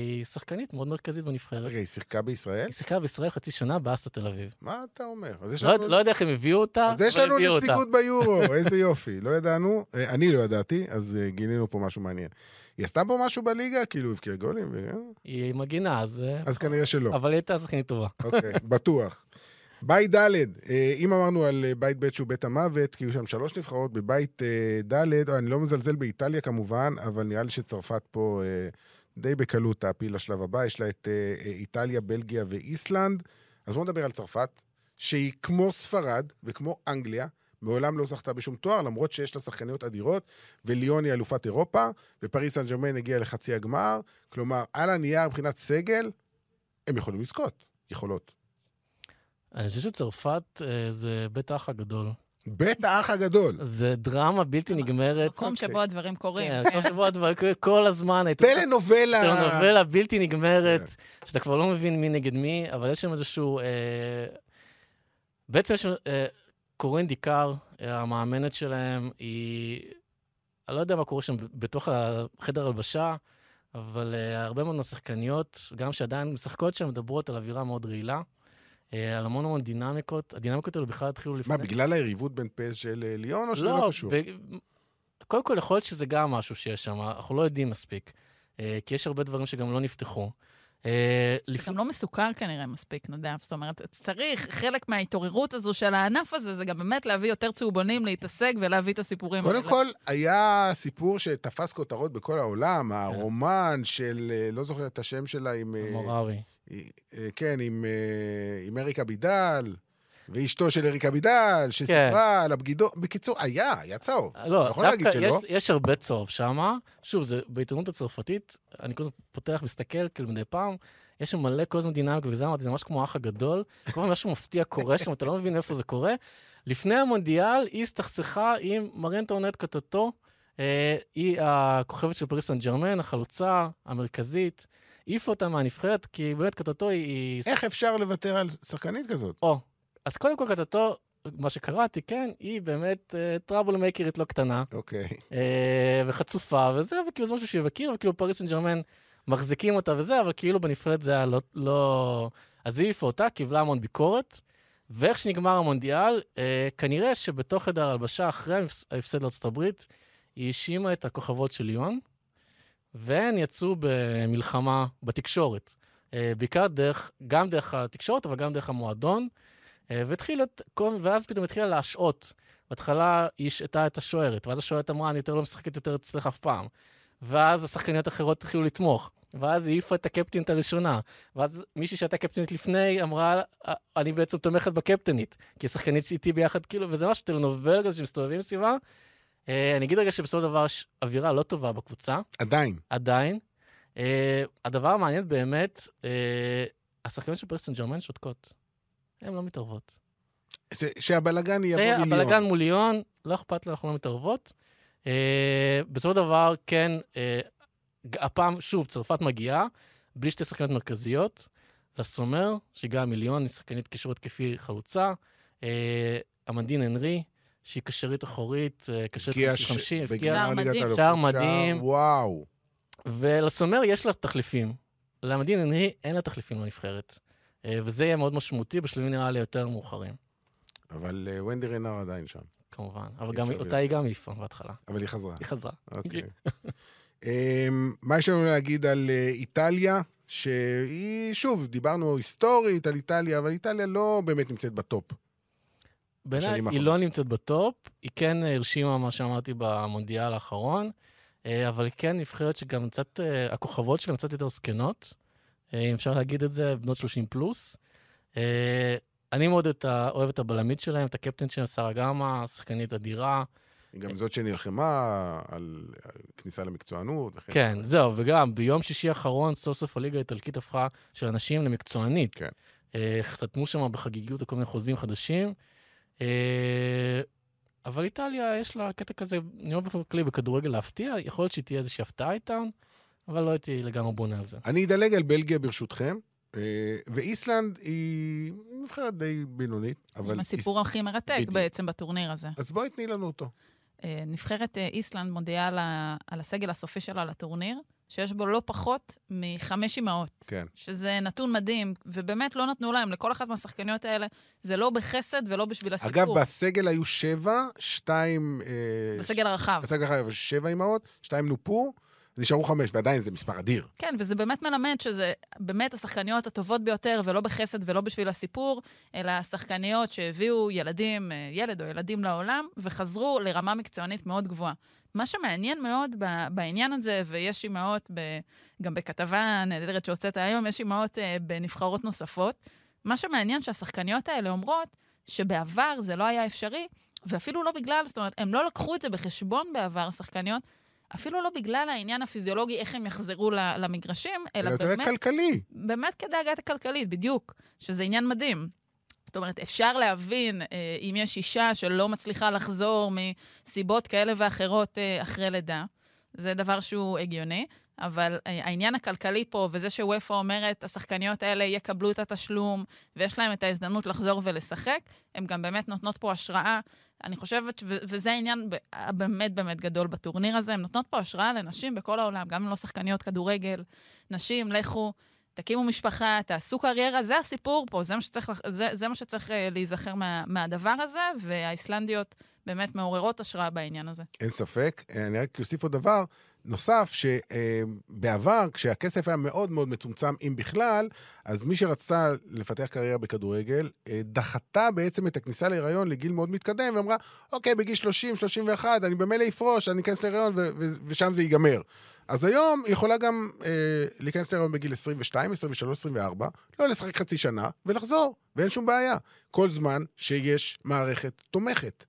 היא שחקנית מאוד מרכזית בנבחרת. רגע, היא שיחקה בישראל? היא שיחקה בישראל חצי שנה באסה תל אביב. מה אתה אומר? לא, לנו... לא יודע איך הם הביאו אותה, אז יש לנו. נציגות ביורו, [laughs] איזה יופי. לא ידענו, אה, אני לא ידעתי, אז אה, גילינו פה משהו מעניין. היא עשתה פה משהו בליגה? כאילו, הבקיעה גולים? ו-? היא מגינה, אז... אז כנראה שלא. אבל היא הייתה שחקנית טובה. אוקיי, [laughs] בטוח. בית ד', אם אמרנו על בית ב' שהוא בית המוות, כי היו שם שלוש נבחרות, בבית ד', אני לא מזלזל באיטליה כמובן, אבל נראה לי שצרפת פה די בקלות תעפיל לשלב הבא, יש לה את אה, אה, איטליה, בלגיה ואיסלנד. אז בואו נדבר על צרפת, שהיא כמו ספרד וכמו אנגליה, מעולם לא זכתה בשום תואר, למרות שיש לה שחקניות אדירות, וליון היא אלופת אירופה, ופריס סן ג'רמן הגיעה לחצי הגמר. כלומר, על הנייר מבחינת סגל, הם יכולים לזכות, יכולות. אני חושב שצרפת אה, זה בית האח הגדול. בית האח הגדול. זה דרמה בלתי נגמרת. מקום אוקיי. שבו הדברים קורים. כן, מקום שבו הדברים קורים כל הזמן. טלנובלה. טלנובלה בלתי כן. נגמרת, שאתה כבר לא מבין מי נגד מי, אבל יש שם איזשהו... אה, בעצם יש שם... אה, קורין דיקר, אה, המאמנת שלהם, היא... אני לא יודע מה קורה שם בתוך החדר הלבשה, אבל אה, הרבה מאוד מהשחקניות, גם שעדיין משחקות שם, מדברות על אווירה מאוד רעילה, אה, על המון המון דינמיקות. הדינמיקות האלו בכלל התחילו לפני... מה, בגלל היריבות בין פס של אה, ליון, או שזה לא קשור? ב... קודם כל, יכול להיות שזה גם משהו שיש שם, אנחנו לא יודעים מספיק. אה, כי יש הרבה דברים שגם לא נפתחו. אה, זה לפ- גם לא מסוכר כנראה מספיק, נדב. זאת אומרת, צריך, חלק מההתעוררות הזו של הענף הזה, זה גם באמת להביא יותר צהובונים, להתעסק ולהביא את הסיפורים קודם האלה. כל, היה סיפור שתפס כותרות בכל העולם, הרומן של, אה, לא זוכר את השם שלה, עם... אה, אה, כן, עם, אה, עם אריקה בידל, ואשתו של אריקה בידל, שסיפרה על הבגידות. בקיצור, היה, היה צהוב. לא, יכול להגיד דווקא יש, שלא. יש הרבה צהוב שם. שוב, זה בעיתונות הצרפתית, אני כל הזמן פותח, מסתכל, כאילו מדי פעם, יש שם מלא כל הזמן דינמיקה, וזה אמרתי, זה ממש כמו האח הגדול. כל פעם משהו מפתיע קורה שם, אתה לא מבין איפה זה קורה. לפני המונדיאל, היא הסתכסכה עם מרין טורנט קטוטו, אה, היא הכוכבת של פריס סן ג'רמן, החלוצה, המרכזית. העיפה אותה מהנבחרת, כי באמת קטוטו היא... איך אפשר לוותר על שחקנית כזאת? או, אז קודם כל קטוטו, מה שקראתי, כן, היא באמת טראבל מייקרית לא קטנה. אוקיי. אה, וחצופה וזה, וכאילו זה משהו שהיא מכיר, וכאילו פריס סן ג'רמן מחזיקים אותה וזה, אבל כאילו בנפרד זה היה לא... לא... אז היא העיפה אותה, קיבלה המון ביקורת, ואיך שנגמר המונדיאל, אה, כנראה שבתוך חדר הלבשה, אחרי ההפס- ההפסד לארצות הברית, היא האשימה את הכוכבות של ליון, והן יצאו במלחמה בתקשורת. אה, בעיקר דרך, גם דרך התקשורת, אבל גם דרך המועדון. אה, והתחיל את, ואז פתאום התחילה להשעות. בהתחלה היא השעתה את השוערת, ואז השוערת אמרה, אני יותר לא משחקת יותר אצלך אף פעם. ואז השחקניות האחרות התחילו לתמוך. ואז העיפה את הקפטנית הראשונה. ואז מישהי שהייתה קפטנית לפני אמרה, אני בעצם תומכת בקפטנית, כי השחקנית איתי ביחד, כאילו, וזה משהו טלנובלה כזה שמסתובבים סביבה. אה, אני אגיד רגע שבסופו של דבר יש אווירה לא טובה בקבוצה, עדיין. עדיין. אה, הדבר המעניין באמת, אה, השחקניות של פריס סן ג'רמן שותקות. הן לא מתערבות. שהבלגן יבוא מיליון. הבלגן מול ליון, לא אכפת לה, אנחנו לא מתערבות. בסופו של דבר, כן, הפעם, שוב, צרפת מגיעה, בלי שתי שחקניות מרכזיות. לסומר, שהגיעה מיליון, היא שחקנית קישור התקפי חלוצה. אמנדין הנרי, שהיא קשרית אחורית, אה, קשרית הגיע 50, ש- הבקיעה. בגמר שער ליגת מדהים. שער מדהים. וואו. ולסומר יש לה תחליפים. לאמדין הנרי אין לה תחליפים לנבחרת. אה, וזה יהיה מאוד משמעותי בשלבים נראה לי יותר מאוחרים, אבל אה, ונדי רנר עדיין שם. כמובן. אבל גם אותה היא גם העיפה בהתחלה. אבל היא חזרה. היא חזרה. אוקיי. [laughs] אמ, מה יש לנו להגיד על איטליה? שהיא, שוב, דיברנו היסטורית על איטליה, אבל איטליה לא באמת נמצאת בטופ. בעיניי היא. לא נמצאת בטופ, היא כן הרשימה מה שאמרתי במונדיאל האחרון, אה, אבל היא כן נבחרת שגם קצת, אה, הכוכבות שלהם קצת יותר זקנות, אה, אם אפשר להגיד את זה, בנות 30 פלוס. אני מאוד את ה- אוהב את הבלמית שלהם, את הקפטן שלהם, שרה גאמה, שחקנית אדירה. היא גם זאת שנלחמה על כניסה למקצוענות. כן, זהו, וגם ביום שישי האחרון, סוף סוף הליגה האיטלקית הפכה של אנשים למקצוענית. כן. חתמו שם בחגיגיות כל מיני חוזים חדשים. אה, אבל איטליה, יש לה קטע כזה, אני אומר באופן כללי, בכדורגל להפתיע, יכול להיות שהיא תהיה איזושהי הפתעה איתם, אבל לא הייתי לגמרי בונה על זה. אני אדלג על בלגיה ברשותכם. אה, ואיסלנד היא נבחרת די בינונית, אבל... עם הסיפור הכי מרתק בדיוק. בעצם בטורניר הזה. אז בואי תני לנו אותו. אה, נבחרת איסלנד מודיעה על הסגל הסופי שלה לטורניר, שיש בו לא פחות מחמש אמהות. כן. שזה נתון מדהים, ובאמת לא נתנו להם, לכל אחת מהשחקניות האלה, זה לא בחסד ולא בשביל הסיפור. אגב, בסגל היו שבע, שתיים... אה, בסגל הרחב. בסגל הרחב שבע אימהות, שתיים נופו, נשארו חמש, ועדיין זה מספר אדיר. כן, וזה באמת מלמד שזה באמת השחקניות הטובות ביותר, ולא בחסד ולא בשביל הסיפור, אלא השחקניות שהביאו ילדים, אה, ילד או ילדים לעולם, וחזרו לרמה מקצוענית מאוד גבוהה. מה שמעניין מאוד בעניין הזה, ויש אימהות, ב- גם בכתבה נהדרת שהוצאת היום, יש אימהות אה, בנבחרות נוספות. מה שמעניין שהשחקניות האלה אומרות שבעבר זה לא היה אפשרי, ואפילו לא בגלל, זאת אומרת, הם לא לקחו את זה בחשבון בעבר, שחקניות, אפילו לא בגלל העניין הפיזיולוגי, איך הם יחזרו למגרשים, אלא אלא יותר באמת, כלכלי. באמת כדאגה הכלכלית, בדיוק, שזה עניין מדהים. זאת אומרת, אפשר להבין אה, אם יש אישה שלא מצליחה לחזור מסיבות כאלה ואחרות אה, אחרי לידה, זה דבר שהוא הגיוני, אבל אה, העניין הכלכלי פה, וזה שוופא אומרת, השחקניות האלה יקבלו את התשלום, ויש להם את ההזדמנות לחזור ולשחק, הן גם באמת נותנות פה השראה. אני חושבת, ו- וזה העניין הבאמת באמת גדול בטורניר הזה, הן נותנות פה השראה לנשים בכל העולם, גם אם לא שחקניות כדורגל. נשים, לכו, תקימו משפחה, תעשו קריירה, זה הסיפור פה, זה מה שצריך, זה, זה מה שצריך אה, להיזכר מה, מהדבר הזה, והאיסלנדיות באמת מעוררות השראה בעניין הזה. אין ספק. אה, אני רק אוסיף עוד דבר נוסף, שבעבר, כשהכסף היה מאוד מאוד מצומצם, אם בכלל, אז מי שרצתה לפתח קריירה בכדורגל, אה, דחתה בעצם את הכניסה להיריון לגיל מאוד מתקדם, ואמרה, אוקיי, בגיל 30, 31, אני במילא אפרוש, אני אכנס להיריון, ו- ו- ושם זה ייגמר. אז היום היא יכולה גם אה, להיכנס להיריון בגיל 22, 23, 24, לא לשחק חצי שנה, ולחזור, ואין שום בעיה. כל זמן שיש מערכת תומכת.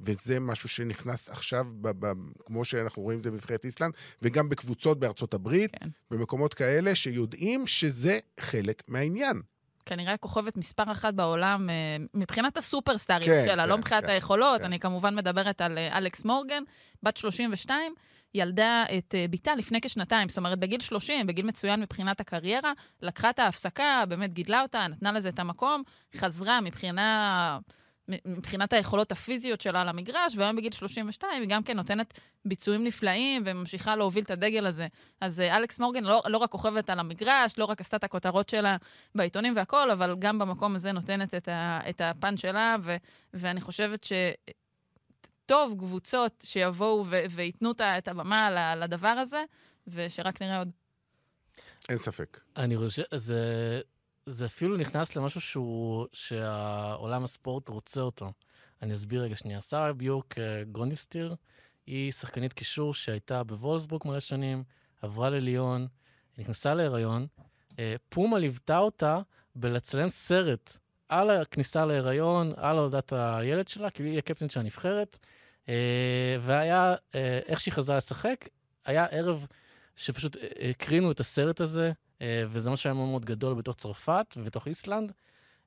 וזה משהו שנכנס עכשיו, ב- ב- כמו שאנחנו רואים את זה בנבחרת איסלנד, וגם בקבוצות בארצות הברית, כן. במקומות כאלה שיודעים שזה חלק מהעניין. כנראה הכוכבת מספר אחת בעולם, אה, מבחינת הסופרסטארים כן, שלה, כן, לא מבחינת כן, היכולות. כן. אני כמובן מדברת על אה, אלכס מורגן, בת 32, ילדה את אה, בתה לפני כשנתיים, זאת אומרת, בגיל 30, בגיל מצוין מבחינת הקריירה, לקחה את ההפסקה, באמת גידלה אותה, נתנה לזה את המקום, חזרה מבחינה... מבחינת היכולות הפיזיות שלה למגרש, והיום בגיל 32 היא גם כן נותנת ביצועים נפלאים וממשיכה להוביל את הדגל הזה. אז אה, אלכס מורגן לא, לא רק כוכבת על המגרש, לא רק עשתה את הכותרות שלה בעיתונים והכול, אבל גם במקום הזה נותנת את, ה, את הפן שלה, ו, ואני חושבת שטוב קבוצות שיבואו ו, וייתנו את הבמה לדבר הזה, ושרק נראה עוד. אין ספק. אני חושב, זה, זה אפילו נכנס למשהו שהוא, שהעולם הספורט רוצה אותו. אני אסביר רגע שנייה. שרה ביורק אה, גרוניסטיר היא שחקנית קישור שהייתה בוולסבורג מלא שנים, עברה לליון, נכנסה להיריון. אה, פומה ליוותה אותה בלצלם סרט על הכניסה להיריון, על הולדת הילד שלה, כאילו היא הקפטן של הנבחרת. אה, והיה, איך שהיא חזרה לשחק, היה ערב שפשוט הקרינו את הסרט הזה, וזה משהו שהיה מאוד מאוד גדול בתוך צרפת ובתוך איסלנד.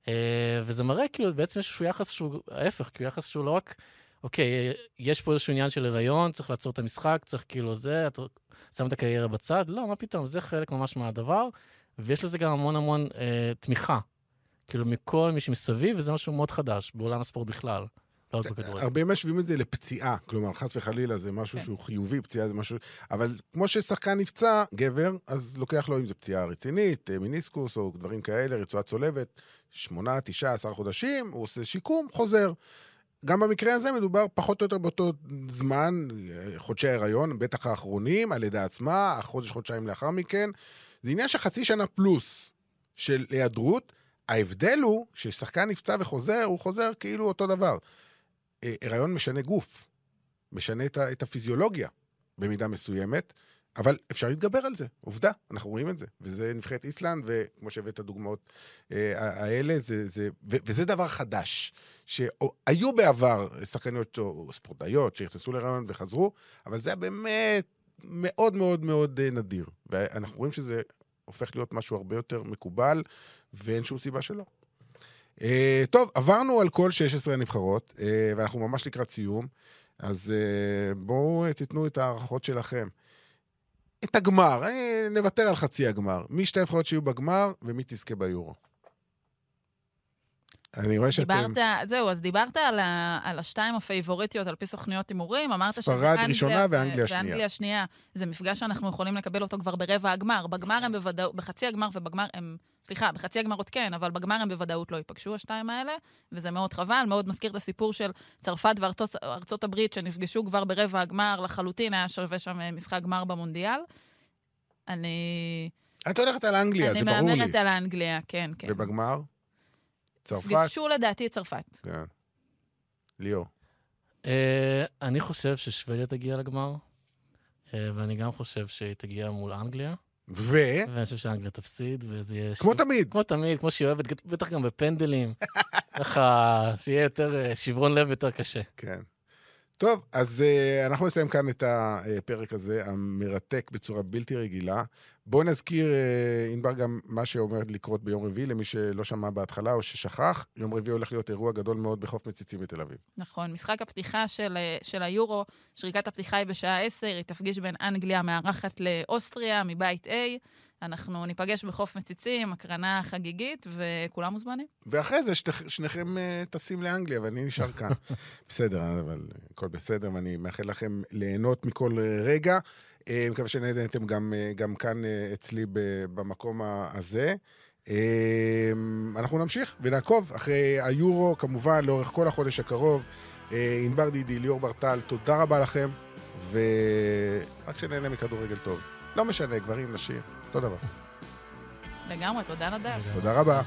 אה, וזה מראה כאילו בעצם יש איזשהו יחס שהוא ההפך, כאילו יחס שהוא לא רק, אוקיי, אה, יש פה איזשהו עניין של הריון, צריך לעצור את המשחק, צריך כאילו זה, אתה שם את הקריירה בצד, לא, מה פתאום, זה חלק ממש מהדבר, ויש לזה גם המון המון אה, תמיכה, כאילו מכל מי שמסביב, וזה משהו מאוד חדש בעולם הספורט בכלל, לא רק בכדורגל. הרבה משווים את זה לפציעה, כלומר, חס וחלילה זה משהו כן. שהוא חיובי, פציעה זה משהו... אבל כמו ששחקן נפצע, גבר, אז לוקח לו אם זו פציעה רצינית, אה, מיניסקוס או דברים כאלה, רצועה צולבת, שמונה, תשעה, עשרה חודשים, הוא עושה שיקום, חוזר. גם במקרה הזה מדובר פחות או יותר באותו זמן, אה, חודשי ההיריון, בטח האחרונים, הלידה עצמה, החודש, חודשיים לאחר מכן. זה עניין של חצי שנה פלוס של היעדרות. ההבדל הוא ששחקן נפצע וחוזר, הוא חוזר כאילו אותו דבר. הריון משנה גוף, משנה את, את הפיזיולוגיה במידה מסוימת, אבל אפשר להתגבר על זה, עובדה, אנחנו רואים את זה. וזה נבחרת איסלנד, וכמו שהבאת הדוגמאות אה, האלה, זה, זה, ו, וזה דבר חדש, שהיו בעבר שחקניות או ספורטאיות שנכנסו להריון וחזרו, אבל זה היה באמת מאוד מאוד מאוד אה, נדיר. ואנחנו רואים שזה הופך להיות משהו הרבה יותר מקובל, ואין שום סיבה שלא. Uh, טוב, עברנו על כל 16 הנבחרות, uh, ואנחנו ממש לקראת סיום, אז uh, בואו uh, תיתנו את ההערכות שלכם. את הגמר, נוותר על חצי הגמר. מי שתי הנבחרות שיהיו בגמר, ומי תזכה ביורו. אני רואה שאתם... דיברת, זהו, אז דיברת על, ה, על השתיים הפייבוריטיות על פי סוכניות הימורים, אמרת שזה ספרד אנגליה ראשונה ו- ואנגליה שנייה. ואנגליה שנייה. זה מפגש שאנחנו יכולים לקבל אותו כבר ברבע הגמר. בגמר הם בוודאות, בחצי הגמר ובגמר הם, סליחה, בחצי הגמר עוד כן, אבל בגמר הם בוודאות לא ייפגשו, השתיים האלה, וזה מאוד חבל, מאוד מזכיר את הסיפור של צרפת וארצות ארצות הברית, שנפגשו כבר ברבע הגמר לחלוטין, היה שווה שם אה, משחק גמר במונדיאל. אני, את הולכת על אנגליה, אני זה ברור לי. מהמרת על האנגליה, כן, כן. ובגמר? צרפת? נפגשו לדעתי את צרפת. כן. ליאור. אה, אני חושב ששוודיה תגיע לגמר, אה, ואני גם חושב שהיא תגיע מול אנגליה, ו... ואני חושב שאנגליה תפסיד, וזה יהיה... כמו תמיד. כמו תמיד, כמו שהיא אוהבת, בטח גם בפנדלים. [laughs] ככה, שיהיה יותר, אה, שברון לב יותר קשה. כן. טוב, אז uh, אנחנו נסיים כאן את הפרק הזה, המרתק בצורה בלתי רגילה. בואו נזכיר, uh, ענבר, גם מה שעומד לקרות ביום רביעי, למי שלא שמע בהתחלה או ששכח. יום רביעי הולך להיות אירוע גדול מאוד בחוף מציצים בתל אביב. נכון, משחק הפתיחה של, אה, של היורו, שריקת הפתיחה היא בשעה 10, היא תפגיש בין אנגליה המארחת לאוסטריה, מבית A. אנחנו ניפגש בחוף מציצים, הקרנה חגיגית, וכולם מוזמנים. ואחרי זה שתכ... שניכם uh, טסים לאנגליה ואני נשאר כאן. [laughs] בסדר, אבל הכל בסדר, ואני מאחל לכם ליהנות מכל רגע. Uh, מקווה שנהנתם גם, uh, גם כאן uh, אצלי במקום הזה. אנחנו נמשיך ונעקוב אחרי היורו, כמובן, לאורך כל החודש הקרוב. ענבר דידי, ליאור ברטל, תודה רבה לכם, ורק שנהנה מכדורגל טוב. לא משנה, גברים, נשים, אותו דבר. לגמרי, תודה נדב. תודה רבה.